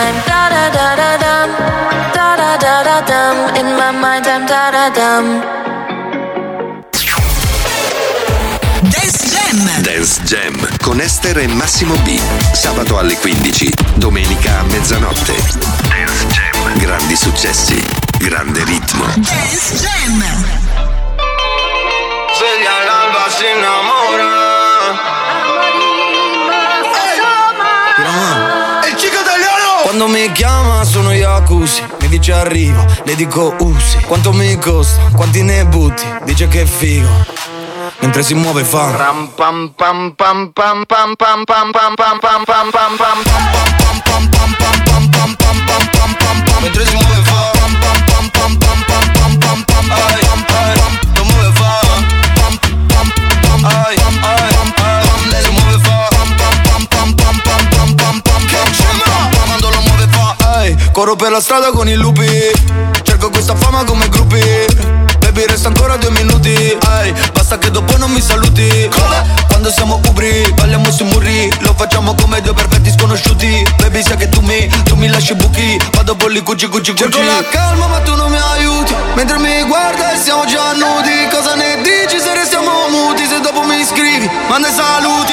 I'm da da da da dum, da da da da dum. In my mind, I'm da da dum. Dance Jam. Dance Jam con Esther e Massimo B. Sabato alle 15, domenica a mezzanotte. Dance Jam. Grandi successi, grande ritmo. Dance Jam. Sveglia all'alba si innamora Quando mi chiama sono Yakusi Mi dice arrivo, le dico usi Quanto mi costa, quanti ne butti Dice che è figo Mentre si muove fa Ram pam pam pam pam pam pam pam pam pam pam pam pam pam Mentre si muove fa Ai, ai, lo muove fa Ai, ai, ai, corro per la strada con i lupi. Cerco questa fama come gruppi. Baby resta ancora due minuti. Ai, basta che dopo non mi saluti. Quando siamo ubri, balliamo sui muri. Lo facciamo come due perfetti sconosciuti. Baby sai che tu mi, tu mi lasci buchi. Vado bolli cuci cuci cuci Cerco la calma ma tu non mi aiuti. Mentre mi guarda e siamo già nudi. Cosa ne dici se restiamo muti? Se dopo mi scrivi Manda i saluti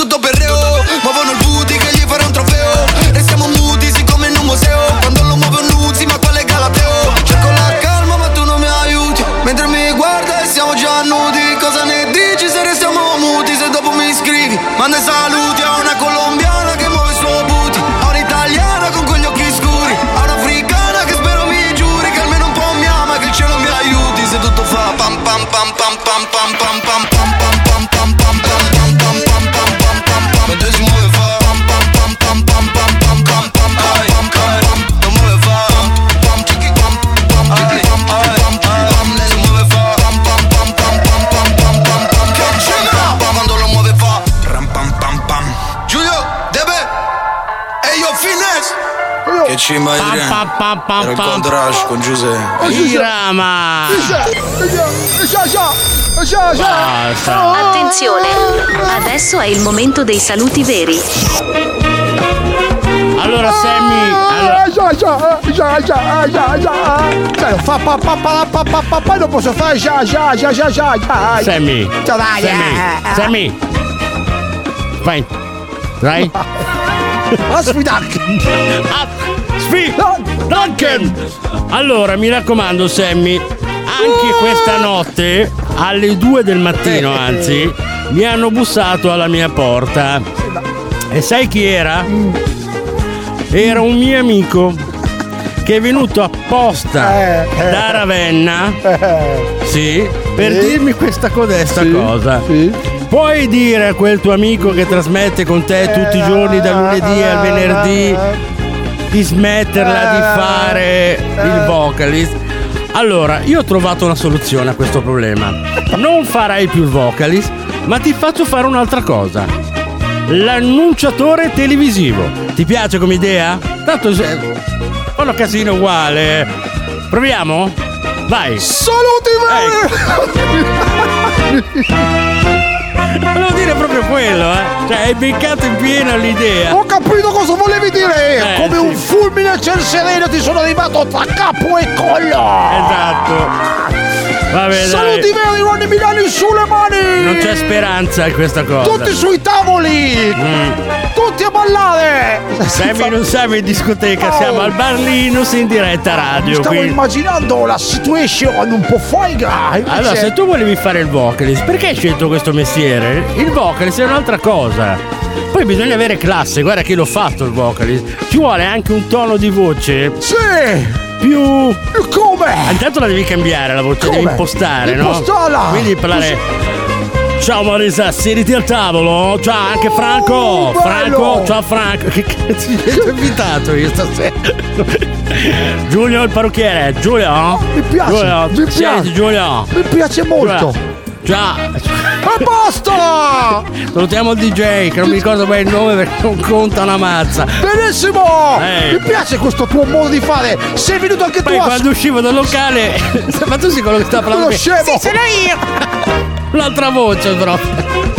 Tutto perreo Muovono il booty che gli farà un trofeo. Restiamo muti siccome in un museo. Quando lo muove un Nuzzi ma quale Galateo? Cerco la calma ma tu non mi aiuti. Mentre mi guarda e siamo già nudi. Cosa ne dici se restiamo muti? Se dopo mi scrivi Manda saluti Finesse Che ci mai Era il contrash con Giuseppe Irama! Basta. Attenzione, adesso è il momento dei saluti veri. Allora, Sammy. Allora. Cioè, fa pa pa pa pa pa pa poi non posso fare già, già, già, già, già, già. Sammy. Ciao, dai, Sammy. eh, eh. Sammy. Vai. Vai. *laughs* Duncan. Aspi Duncan. Allora, mi raccomando, Sammy, anche questa notte, alle 2 del mattino, anzi, mi hanno bussato alla mia porta. E sai chi era? Era un mio amico che è venuto apposta da Ravenna. Sì, per dirmi questa codesta cosa. Puoi dire a quel tuo amico che trasmette con te tutti i giorni da lunedì al venerdì di smetterla di fare il vocalist? Allora, io ho trovato una soluzione a questo problema. Non farai più il vocalist, ma ti faccio fare un'altra cosa. L'annunciatore televisivo. Ti piace come idea? Tanto se... fa una casino uguale. Proviamo? Vai. *laughs* Volevo dire proprio quello, eh. Cioè, hai beccato in pieno l'idea. Ho capito cosa volevi dire! Eh, Come sì. un fulmine a ciel sereno ti sono arrivato tra capo e collo! Esatto. Vabbè, Saluti veri, Ronny Milani sulle mani! Non c'è speranza in questa cosa. Tutti sui tavoli! Mm. Tutti a ballare! Sammy non siamo in discoteca, siamo al Bar Linus in diretta radio. Stavo quindi- immaginando la situation un po' foiga! invece- Allora, se tu volevi fare il vocalist, perché hai scelto questo mestiere? Il vocalist è un'altra cosa. Poi bisogna avere classe, guarda che l'ho fatto il vocalist. Ci vuole anche un tono di voce. Sì! Più. Come? Intanto la devi cambiare la voce, devi Come? impostare, no? Impostarla! Quindi parlare. Ciao Marisa, siediti al tavolo. Ciao anche Franco. Oh, bello! Franco, ciao Franco. Che cazzo ti ho invitato io stasera? Giulio il parrucchiere. Giulio? Mi piace, Giulio, mi piace. siediti, Giulio. Mi piace molto! Giulio. Ciao. A posto! Salutiamo il DJ che non mi ricordo bene il nome perché non conta una mazza. Benissimo! Eh. Mi piace questo tuo modo di fare! Sei venuto anche Poi tu a quando uscivo dal locale, *laughs* ma tu sei quello che sta parlando. Quello scemo! Sì, sono io! L'altra voce però.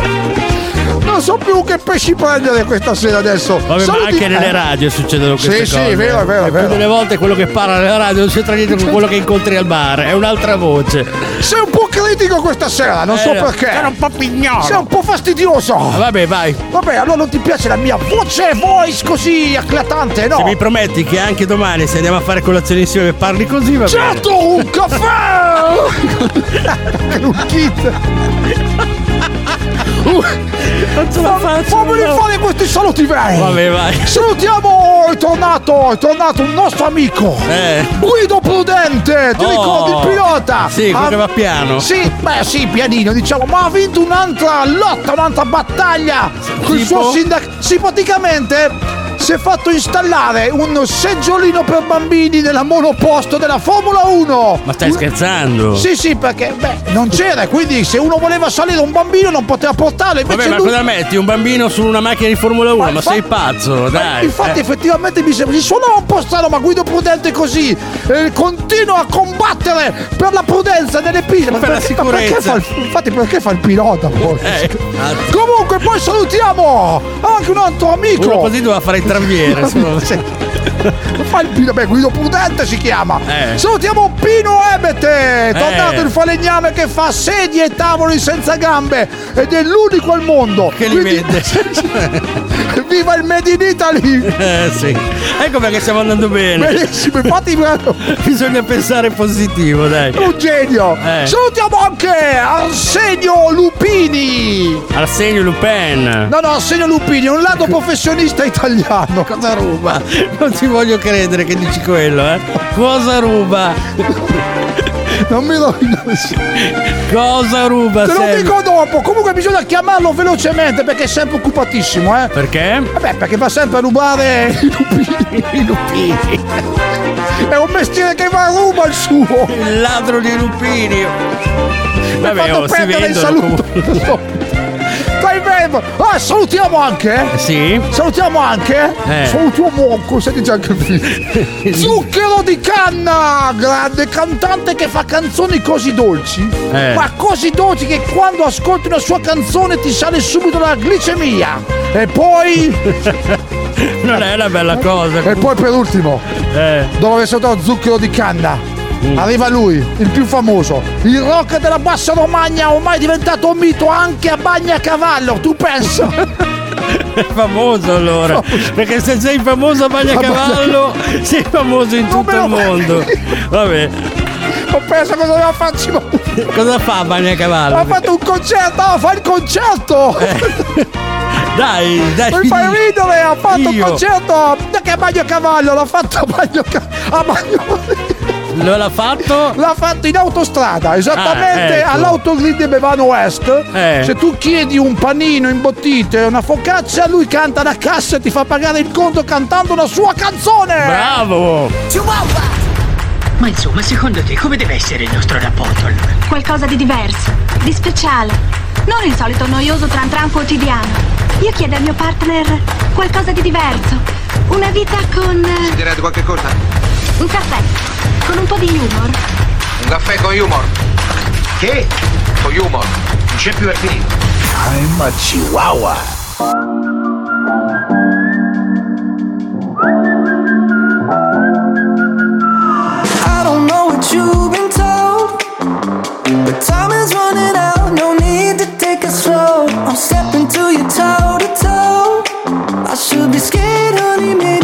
Non so più che pesci prendere questa sera adesso! Vabbè, ma anche nelle Eh. radio succedono queste Sì, cose. sì, è vero, è vero, E più vero. delle volte quello che parla nella radio non c'entra niente con quello che incontri al bar, è un'altra voce. Sei un po' critico questa sera, non so Eh, perché! sono un po' pignolo. Sei un po' fastidioso! Ah, Vabbè, vai. Vabbè, allora non ti piace la mia voce, voice così acclatante, no? Se mi prometti che anche domani se andiamo a fare colazione insieme e parli così, va bene. Certo, un caffè! *laughs* *laughs* un kit! Non ce la faccio. Fammi no. fare questi saluti veri! Vabbè, vai. Salutiamo, è tornato, è tornato un nostro amico! Eh. Guido Prudente, ti Oh. ricordi il pilota? Sì, quello Ha- che va piano. Sì, beh sì, pianino diciamo, ma ha vinto un'altra lotta, un'altra battaglia con il suo sindacato. Sì, praticamente si è fatto installare un seggiolino per bambini nella monoposto della Formula 1. Ma stai scherzando? Sì, sì, perché beh, non c'era, quindi se uno voleva salire un bambino non poteva portarlo, invece Vabbè, ma lui... cosa metti? Un bambino su una macchina di Formula 1? Ma, infa- sei pazzo, dai. Infatti, Eh. effettivamente mi sembra. Mi suonava un po' strano, ma Guido Prudente così eh, continua a combattere per la prudenza nelle piste. Ma Per la perché- ma perché sicurezza. fa il- infatti, perché fa il pilota poi? Eh. Comunque, poi salutiamo anche un altro amico. Uno così doveva fare il tranviere. solo- Fa il Pino, beh, Guido Prudente si chiama. Eh. Salutiamo Pino Ebete, tornato Eh. il falegname che fa sedie e tavoli senza gambe ed è l'unico al mondo. Che li Quindi- vende. *laughs* Viva il Made in Italy! Eh sì. Ecco perché stiamo andando bene. Benissimo, infatti *laughs* Bisogna pensare positivo, dai. un genio. Eh. Salutiamo anche Arsenio Lupini. Arsenio Lupin. No, no, Arsenio Lupini, un lato *laughs* professionista italiano. Cosa ruba? Non ci voglio credere che dici quello, eh. Cosa ruba? Non mi rovino. Cosa ruba? Te lo Sammy? dico dopo. Comunque bisogna chiamarlo velocemente perché è sempre occupatissimo, eh. Perché? Vabbè, perché va sempre a rubare i lupini. *laughs* I lupini. È un mestiere che va a ruba il suo. Il ladro di lupini. Mi ha Vabbè, fatto oh, si perdere il vendono saluto. comunque. *laughs* Dai, beh, ah, salutiamo anche. Sì? Salutiamo anche. Eh. Salutiamo anche. Senti già anche. *laughs* Zucchero di canna, grande cantante che fa canzoni così dolci. Eh. Ma così dolci che quando ascolti una sua canzone ti sale subito la glicemia. E poi. *laughs* Non è una bella cosa. e poi per ultimo. Eh. Dopo aver salutato zucchero di canna. Arriva lui, il più famoso, il rock della bassa Romagna, ormai diventato un mito anche a Bagnacavallo, tu pensa? È famoso allora. Perché se sei famoso a Bagnacavallo, sei famoso in tutto il mondo. Vabbè. Ho pensato cosa doveva farci. Cosa fa a Bagnacavallo? Ha fatto un concerto, ah, fa il concerto! Dai, dai. Mi fai ridere, ha fatto un Io. concerto che a Bagnacavallo, l'ha fatto a Bagnacavallo. A Bagno- Lo l'ha fatto? L'ha fatto in autostrada, esattamente Ah, ecco. all'autogrid di Bevano West. Eh. Se tu chiedi un panino imbottito e una focaccia, lui canta la cassa e ti fa pagare il conto cantando una sua canzone. Bravo! Ma insomma, secondo te come deve essere il nostro rapporto allora? Qualcosa di diverso, di speciale. Non il solito noioso tran tran quotidiano. Io chiedo al mio partner qualcosa di diverso. Una vita con eh, dirà di qualche cosa? Un caffè, con un po' di humor. Un caffè con humor. Che? Con humor. Non c'è più finito. I'm a chihuahua. I don't know what you've been told, but time is running out. No need to take it slow. I'm stepping to you toe to toe. I should be scared, honey, maybe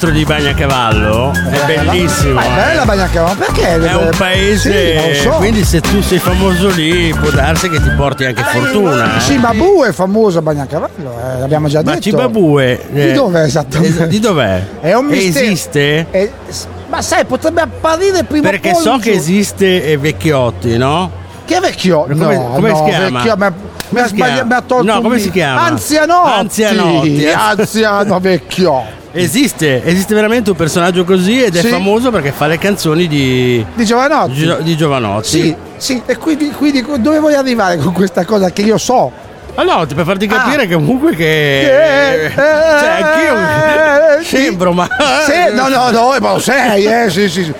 centro di Bagnacavallo. È bellissimo. Ma è bella eh. Bagnacavallo, perché? È un paese, Sì, so. quindi se tu sei famoso lì può darsi che ti porti anche fortuna. eh. Babu è famoso a Bagnacavallo, eh, l'abbiamo già Ma detto. Cibabue Di eh, dov'è esattamente? es- Di dov'è? È un mistero. Esiste? Eh, s- ma sai, potrebbe apparire prima Perché so che esiste eh, Vecchiotti, no? Che è vecchio? Come- no, come no, si chiama? vecchio, mi ha- mi ha chiama? mi ha tolto No, come si chiama? Anzianotti. Anzianotti, eh. Anziano vecchio. Esiste, esiste veramente un personaggio così ed è Sì. famoso perché fa le canzoni di, Di Giovanotti. Gio- di Giovanotti. Sì, sì, e quindi, quindi dove vuoi arrivare con questa cosa che io so? Ma no, per farti capire che comunque che. Che- eh, cioè, anch'io. *laughs* sì. Sembro, ma. Sì, no, no, no, ma lo sei, eh, sì, sì.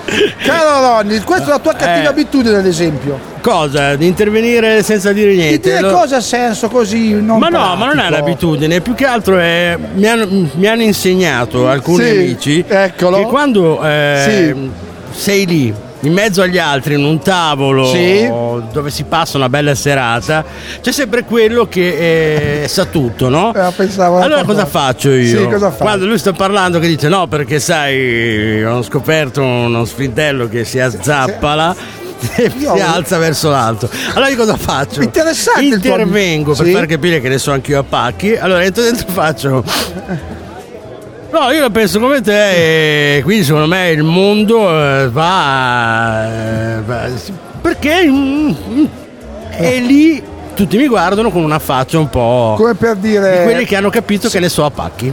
Caro Ronny, questa è la tua cattiva Eh. abitudine, ad esempio. Cosa? Di intervenire senza dire Di niente? dire Lo- cose a senso così non Ma no, ma non è pratico. un'abitudine, più che altro è. Mi hanno, mi hanno insegnato alcuni Sì, amici eccolo. che quando eh, Sì. sei lì. In mezzo agli altri, in un tavolo Sì. dove si passa una bella serata, c'è sempre quello che eh, sa tutto, no? Eh, Allora cosa faccio io? Sì, cosa? Quando lui sta parlando che dice no perché sai ho scoperto uno sfintello che si azzappala *laughs* e si alza verso l'alto. Allora io cosa faccio? Interessante il tuo- Intervengo per Sì. far capire che ne so anch'io a pacchi. Allora entro dentro faccio. *laughs* No, io la penso come te e quindi secondo me il mondo eh, va, eh, va- perché mm, mm, e lì tutti mi guardano con una faccia un po' Come per dire- di quelli che hanno capito che ne so a pacchi.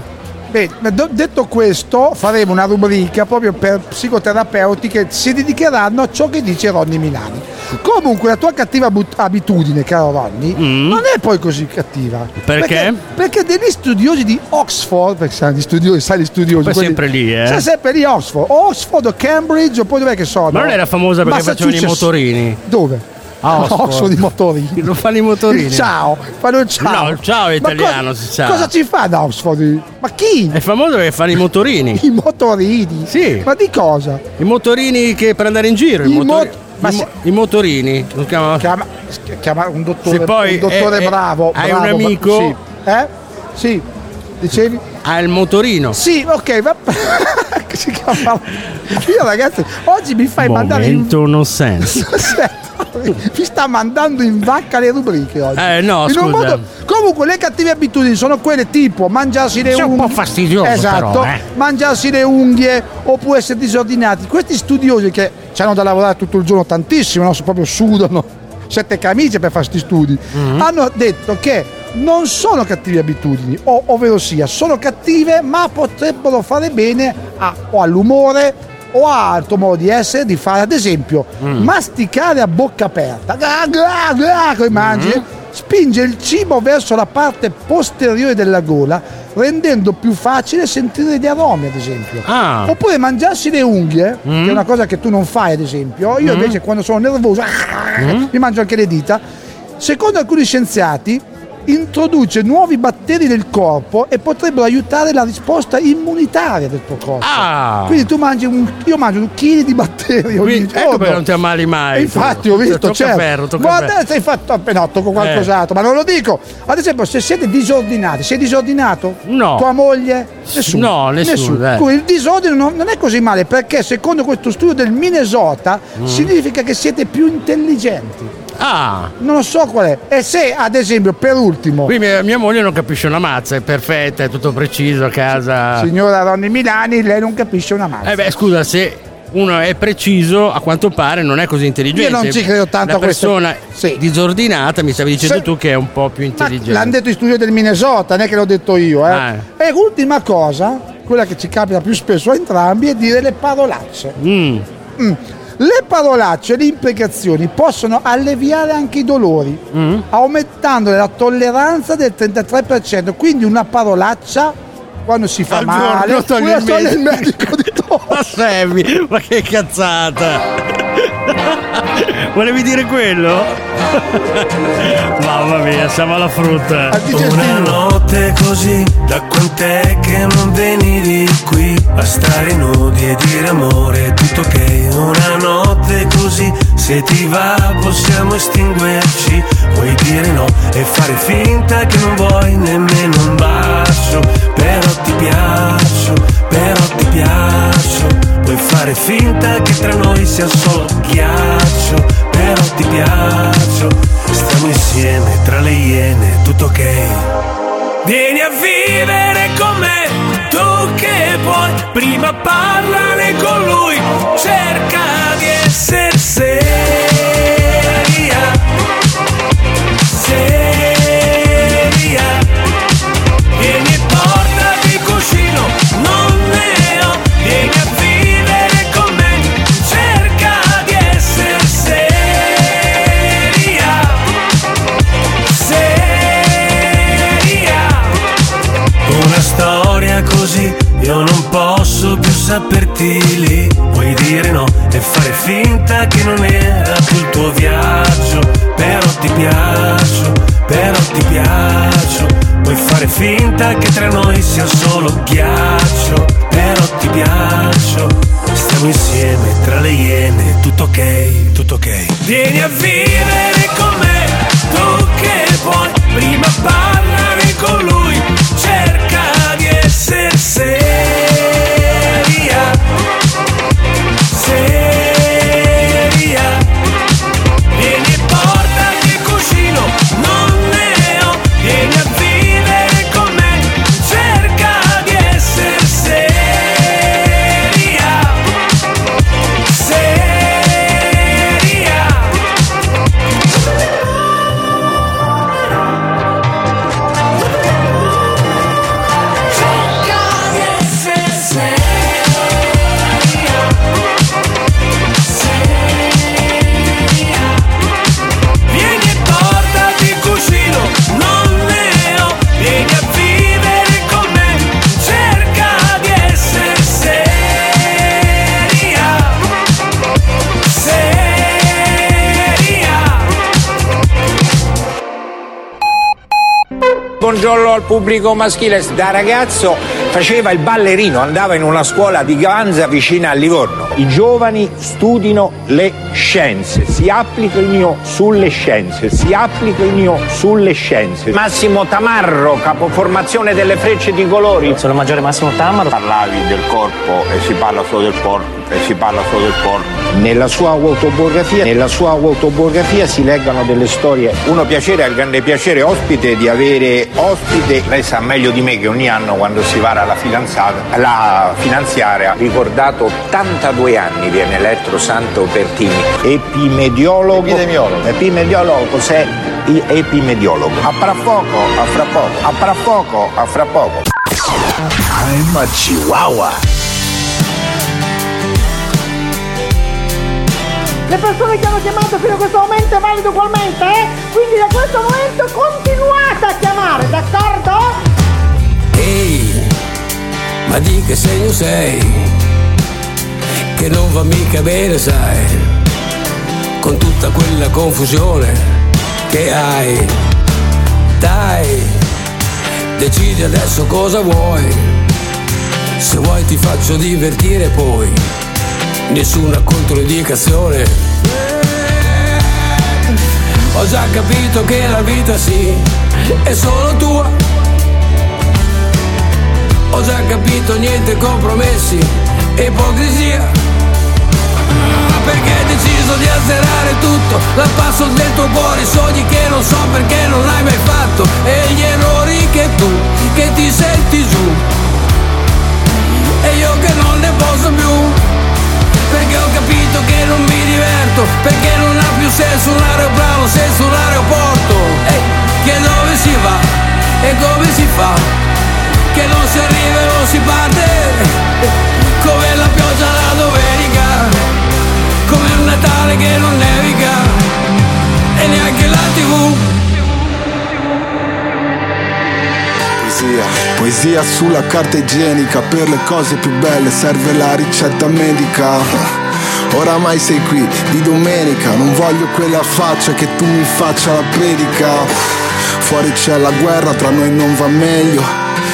Beh, detto questo, faremo una rubrica proprio per psicoterapeuti che si dedicheranno a ciò che dice Ronny Milani. Comunque, la tua cattiva but- abitudine, caro Ronny, non è poi così cattiva. Mm. Perché? Perché degli studiosi di Oxford, perché sai, gli studiosi, sai, gli studiosi. Poi quelli- sempre lì, eh. Sai, sempre lì Oxford. Oxford o Cambridge, o poi dov'è che sono? Ma non era famosa perché facevano i motorini? Dove? A Oxford. i motorini. *laughs* Non fanno i motorini. Ciao, fanno il ciao. No, il ciao è Ma italiano, co- si sa. Cosa ci fa da Oxford? Ma chi? È famoso perché fanno i motorini. *laughs* I motorini? Sì. Ma di cosa? I motorini che per andare in giro. I I motori- mot- Ma se- i motorini. lo chiamano- chiama, chiama un dottore, Se poi un dottore è- bravo. hai bravo, un amico- Sì. Eh? Sì. Dicevi? Ha il motorino. Sì, ok, va. *laughs* che si chiama? Io ragazzi, oggi mi fai mandare in Momento no sense. *laughs* mi sta mandando in vacca le rubriche oggi. Eh, no, In un modo- Comunque le cattive abitudini sono quelle tipo mangiarsi le un unghie. po' fastidioso, Esatto. però, eh. Mangiarsi le unghie oppure essere disordinati. Questi studiosi che hanno da lavorare tutto il giorno tantissimo, no? proprio sudano *laughs* sette camicie per fare questi studi, Mm-hmm. hanno detto che non sono cattive abitudini, o- ovvero sia, sono cattive ma potrebbero fare bene a- o all'umore o a altro modo di essere, di fare ad esempio Mm. masticare a bocca aperta, gra, gra, gra, come mangi, Mm-hmm. spinge il cibo verso la parte posteriore della gola, rendendo più facile sentire gli aromi, ad esempio. Ah. Oppure mangiarsi le unghie, Mm. che è una cosa che tu non fai, ad esempio. Io Mm. invece quando sono nervoso mi mangio anche le dita. Secondo alcuni scienziati introduce nuovi batteri nel corpo e potrebbero aiutare la risposta immunitaria del tuo corpo. Ah. Quindi tu mangi un, io mangio un chilo di batteri ogni Quindi, giorno. ecco perché non ti ammali mai. E infatti ho visto, Tocca certo. ferro, tocca Guarda, ferro. sei fatto appena no, tocco qualcos'altro, ma non lo dico. Ad esempio, se siete disordinati, sei disordinato? No. Tua moglie? Nessuno. No, nessuno, eh. Quindi il disordine non, non è così male perché secondo questo studio del Minnesota Mm. significa che siete più intelligenti. Ah. Non lo so qual è. E se, ad esempio, per ultimo, Qui mia, mia moglie non capisce una mazza, è perfetta, è tutto preciso a casa. signora Ronny Milani, lei non capisce una mazza. Eh beh, scusa, se uno è preciso, a quanto pare non è così intelligente. Io non ci credo tanto La a queste- persona disordinata, mi stavi dicendo Se- tu che è un po' più intelligente. L'hanno detto in studio del Minnesota, non è che l'ho detto io. Eh. Ah. E l'ultima cosa, quella che ci capita più spesso a entrambi, è dire le parolacce. Mm. Mm. Le parolacce e le imprecazioni possono alleviare anche i dolori, Mm. aumentando la tolleranza del 33%. Quindi una parolaccia, quando si fa Al male, giorno togli il toglie il medico. di *laughs* Ma Sammy, ma che cazzata! *laughs* Volevi dire quello? *laughs* Mamma mia, siamo alla frutta. Una notte così, da quant'è che non venivi qui a stare nudi e dire amore, tutto ok. Una notte così, se ti va possiamo estinguerci, puoi dire no e fare finta che non vuoi nemmeno un bacio, però ti piaccio, però ti piaccio. Puoi fare finta che tra noi sia solo ghiaccio, però ti piaccio. Stiamo insieme tra le iene, tutto ok. Vieni a vivere con me, tu che puoi, prima parlane con lui, cerca di essere seria, finta che non era più il tuo viaggio. Però ti piaccio, però ti piaccio. Puoi fare finta che tra noi sia solo ghiaccio. Però ti piaccio. Stiamo insieme tra le iene, tutto ok, tutto ok. Vieni a vivere con me, tu che vuoi, prima parlane pubblico maschile. Da ragazzo faceva il ballerino, andava in una scuola di Gavanza vicina a Livorno. I giovani studino le scienze, si applichino sulle scienze, si applichino sulle scienze. Massimo Tamarro, capoformazione delle frecce di colori. Sono maggiore Massimo Tamarro. Parlavi del corpo e si parla solo del corpo e si parla solo del corpo. Nella sua autobiografia, nella sua autobiografia si leggono delle storie. Uno piacere, ha il grande piacere ospite di avere ospite, lei sa meglio di me che ogni anno quando si vara la fidanzata, la finanziaria, ricordato 82 anni viene eletto Santo Pertini, epimediologo. Epidemiologo. Epimediologo, cos'è i- epimediologo? A fra poco, a fra poco, a fra poco, a fra poco. I'm a chihuahua. Le persone che hanno chiamato fino a questo momento è valido ugualmente, eh? Quindi da questo momento continuate a chiamare, d'accordo? Ehi, ma di che segno sei? Che non va mica bene, sai, con tutta quella confusione che hai. Dai, decidi adesso cosa vuoi. Se vuoi ti faccio divertire poi, nessuna controindicazione. Ho già capito che la vita sì, è solo tua. Ho già capito niente compromessi ipocrisia. Deciso di azzerare tutto Dal passo del tuo cuore sogni che non so perché non hai mai fatto E gli errori che tu, che ti senti giù. E io che non ne posso più Perché ho capito che non mi diverto Perché non ha più senso un aeroplano senza un aeroporto. Ehi, che dove si va? E come si fa? Che non si arriva e non si parte. Come la pioggia la come un Natale che non nevica e neanche la tv Poesia. Poesia sulla carta igienica, per le cose più belle serve la ricetta medica. Oramai sei qui di domenica, non voglio quella faccia che tu mi faccia la predica. Fuori c'è la guerra, tra noi non va meglio.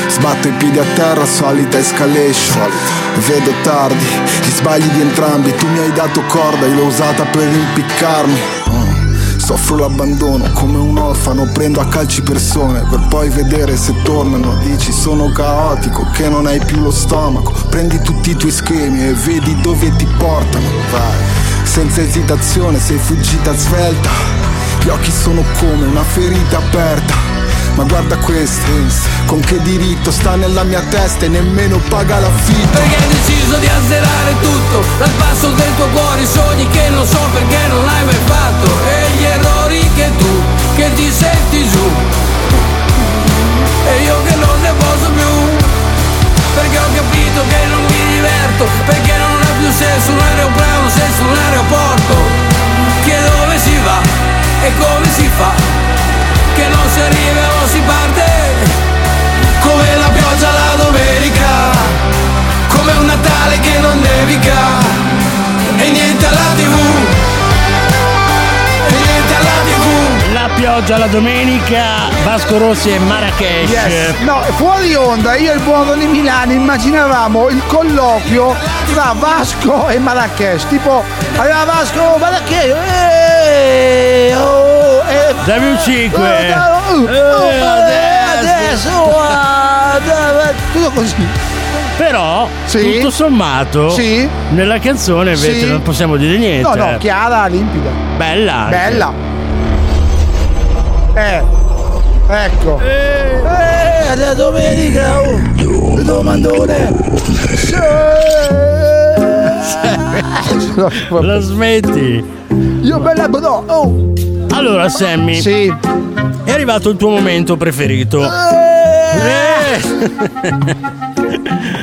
Sbatto i piedi a terra, solita escalation. Vedo tardi, gli sbagli di entrambi. Tu mi hai dato corda, io l'ho usata per impiccarmi. Mm. Soffro l'abbandono come un orfano, prendo a calci persone per poi vedere se tornano. Dici sono caotico, che non hai più lo stomaco. Prendi tutti i tuoi schemi e vedi dove ti portano. Vai, senza esitazione, sei fuggita svelta. Gli occhi sono come una ferita aperta. Ma guarda questo, con che diritto sta nella mia testa e nemmeno paga l'affitto. Perché hai deciso di azzerare tutto Dal passo del tuo cuore i sogni che non so perché non l'hai mai fatto. E gli errori che tu, che ti senti giù. E io che non ne posso più. Perché ho capito che non mi diverto Perché non ha più senso un aeroplano senza un aeroporto. Che dove si va e come si fa Che non si arriva nevica E niente alla tv E niente alla tv La pioggia la domenica, Vasco Rossi e Marrakesh. Yes. No, fuori onda, io e il buono di Milano immaginavamo il colloquio tra Vasco e Marrakesh. Tipo, aveva Vasco, Marrakesh, eh, oh, eh, Dammi un 5. eh, oh, oh, adesso, ah, da- tutto così. Però, Sì. tutto sommato, Sì. nella canzone invece Sì. non possiamo dire niente. No, no, chiara, limpida. Bella. anche. Bella. Eh, ecco. Eh, la domenica, oh, domandone. *laughs* La smetti. Io bella no, oh. Allora, Sammy. Sì. È arrivato il tuo momento preferito. Eh. Il *laughs*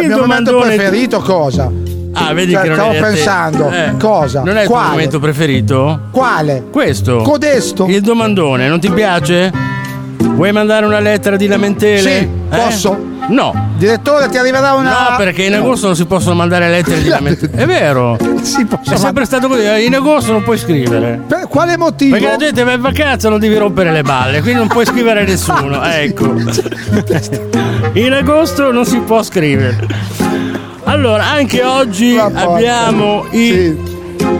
Il mio momento domandone preferito cosa? Ah, vedi Cioè, che non stavo pensando. Eh, Cosa? Non è il tuo Quale? momento preferito? Quale? Questo. Codesto. Il domandone, non ti piace? Vuoi mandare una lettera di lamentele? Sì, Eh? posso? No. Direttore, ti arriverà una. No, perché in agosto non si possono mandare lettere di *laughs* lamentazione. È vero. È sempre stato così. In agosto non puoi scrivere. Per quale motivo? Perché la gente va in vacanza non devi rompere le balle, quindi non puoi scrivere a *laughs* nessuno. Ecco. *laughs* In agosto non si può scrivere. Allora, anche oggi abbiamo i.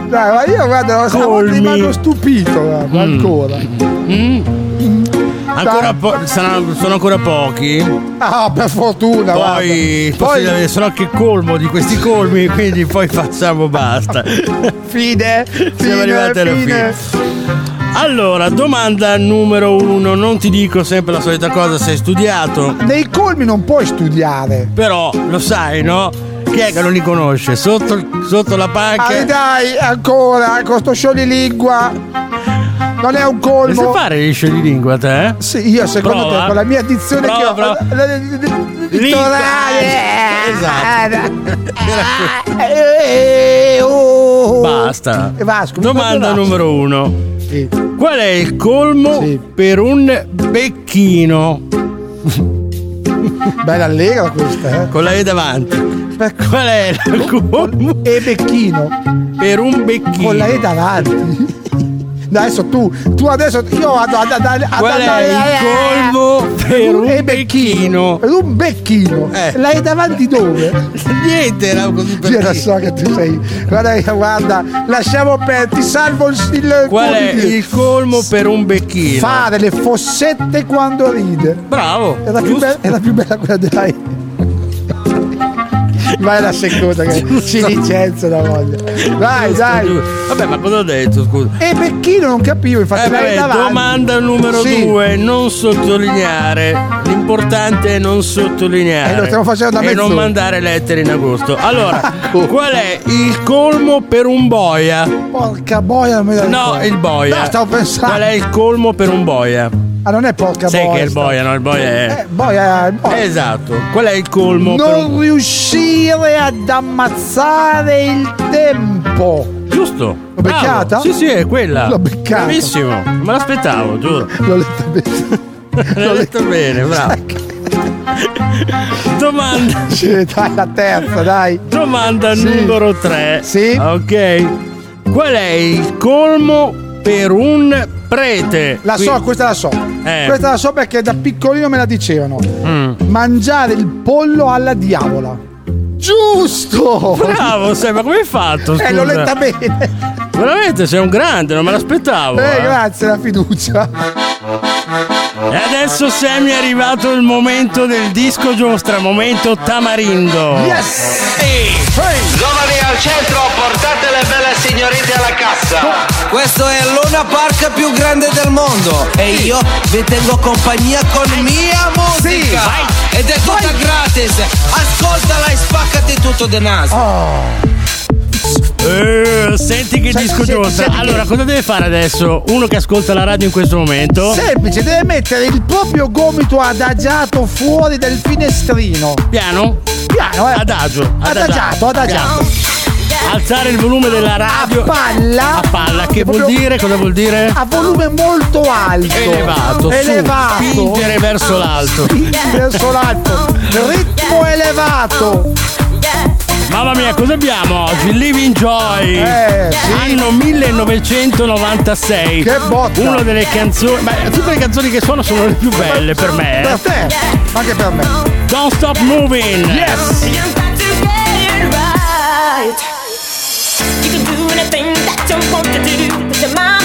Dai, ma io guarda, Colmi. rimango stupito, guarda, Mm. ancora. Ancora po- saranno- sono ancora pochi. Ah, per fortuna, Poi, poi avere solo che colmo di questi colmi, quindi poi facciamo basta. Fine, Siamo fine, arrivati alla fine. fine. Allora, domanda numero uno. Non ti dico sempre la solita cosa se hai studiato, Nei colmi non puoi studiare. però lo sai, no? Chi è che non li conosce? Sotto, sotto la panca. Ah, dai, ancora, con sto scioglilingua. Non è un colmo. sai fare gli scioglilingua te? Sì, io secondo Prova. te con la mia dizione Prova, che ho prova. Esatto. *laughs* Basta. E Vasco, Domanda Vasco. numero uno. Qual è il colmo per un becchino? Bella allegra questa, eh. Con la E davanti. Qual è il colmo? E becchino. Per un becchino. Con la E davanti. Adesso tu, tu adesso io vado ad andare ad Qual è andare- il colmo per un becchino. Per un becchino. La E davanti dove? *laughs* Niente, era così per Io lo so che tu sei. Guarda, guarda, lasciamo per ti salvo il, il Qual è il colmo per un becchino? Fare le fossette quando ride. Bravo. È la più, bella, più quella della. Ma è la seconda che ci licenzia la voglia. Dai, Giusto, dai. Vabbè, ma cosa ho detto, scusa? E Becchino non capivo, infatti Eh, vabbè, domanda numero Sì. due, non sottolineare. L'importante è non sottolineare. Eh, lo stiamo facendo da E non mandare lettere in agosto. Allora, *laughs* qual è il colmo per un boia? Porca boia, non me la No, il boia. No, stavo pensando. Qual è il colmo per un boia? Ah, non è porca Sai boia. che è il boia, no? Il boia è. Eh, boia, boia. Esatto. Qual è il colmo per un Non riuscire ad ammazzare il tempo. Giusto. L'ho beccata? Bravo. Sì, sì, è quella. L'ho beccata. Bravissimo. Non me l'aspettavo, giuro. L'ho letta bene. L'ho detto *laughs* bene, bravo. Domanda. Sì, dai, la terza, dai. Domanda Sì. numero 3. Sì. Ok. Qual è il colmo per un prete? La so, questa la so. Eh. Questa la so perché da piccolino me la dicevano. Mm. Mangiare il pollo alla diavola. Giusto! Bravo, *laughs* sai, ma come hai fatto? Eh, l'ho scusa? letta bene. Veramente sei un grande, non me l'aspettavo. Eh, eh. grazie, la fiducia. E adesso Sammy è arrivato il momento del disco giostra, momento tamarindo. Yes! Giovani al centro, portate le belle signorine alla cassa. Questo è Luna Park più grande del mondo e io vi tengo compagnia con mia musica ed è tutta gratis. Ascoltala e spaccati tutto de naso. Eh, senti che disco senti- giostra. senti che- Allora, cosa deve fare adesso? Uno che ascolta la radio in questo momento? Semplice, deve mettere il proprio gomito adagiato fuori del finestrino. Piano? Piano, eh. Adagio. Adagiato, adagiato. Alzare il volume della radio. A palla. A palla, che vuol Proprio- dire? Cosa vuol dire? A volume molto alto. Elevato, su, Elevato. spingere verso l'alto. Spingere verso l'alto. Ritmo elevato. Mamma mia, cosa abbiamo oggi? Living Joy. Eh, sì. Anno 1996. Che botta. Una delle canzoni. Ma tutte le canzoni che suono sono le più belle per me. Per eh. te, anche per me. Don't stop moving. Yes. You can do anything that you want to do. Put your mind,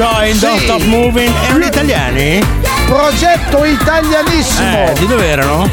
Living Joy, Don't Sì. Stop Moving, erano italiani? Progetto italianissimo. Eh, di dove erano?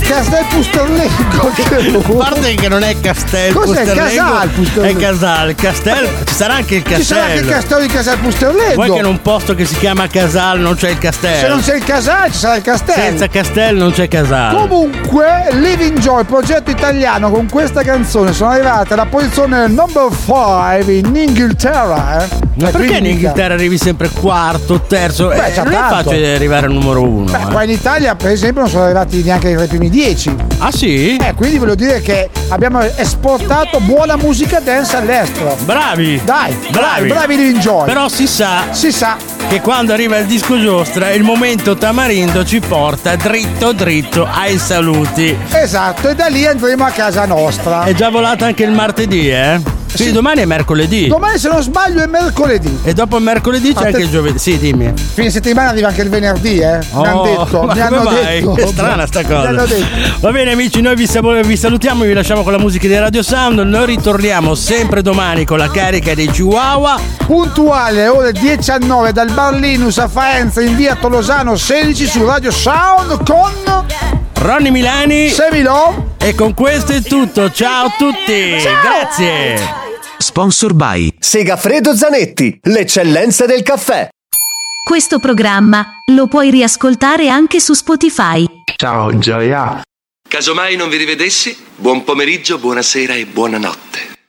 Castel Pusterlengo. *laughs* A parte che non è Castel Cos'è? Casal È Pusterlengo. Casal, Castel, ci sarà anche il Ci sarà anche il castello. di Casal Pusterlengo. Vuoi che in un posto che si chiama Casal non c'è il castello? Se non c'è il Casal, ci sarà il castello. Senza castello non c'è Casal. Comunque, Living Joy, progetto italiano, con questa canzone sono arrivate alla posizione number 5 in Inghilterra. Eh? Ma Eh, perché in Inghilterra arrivi sempre quarto, terzo? Beh, Eh, non è tanto. facile arrivare al numero uno. Beh, eh. qua in Italia, per esempio, non sono arrivati neanche ai primi 10. Ah sì? Eh, quindi voglio dire che abbiamo esportato buona musica dance all'estero. Bravi! Dai, Bravi. bravi, bravi Living Joy. Però si sa, si sa che quando arriva il disco giostra il momento tamarindo ci porta dritto dritto ai saluti. Esatto, e da lì andremo a casa nostra. È già volata anche il martedì, eh? Sì, domani è mercoledì. Domani, se non sbaglio, è mercoledì. E dopo mercoledì c'è Atte- anche il giovedì. Sì, dimmi. Fine settimana arriva anche il venerdì, eh? mi hanno Oh, detto. mi hanno mai? detto. È strana sta cosa. Va bene amici, noi vi, vi salutiamo, vi lasciamo con la musica di Radio Sound. Noi ritorniamo sempre domani con la carica dei Chihuahua. Puntuale ore 19 dal Bar Linus a Faenza in via Tolosano 16 su Radio Sound con Ronny Milani. Semilo. E con questo è tutto. Ciao a tutti. Grazie. Sponsor by Segafredo Zanetti, l'eccellenza del caffè. Questo programma lo puoi riascoltare anche su Spotify. Ciao Gioia. Casomai non vi rivedessi, buon pomeriggio, buonasera e buonanotte.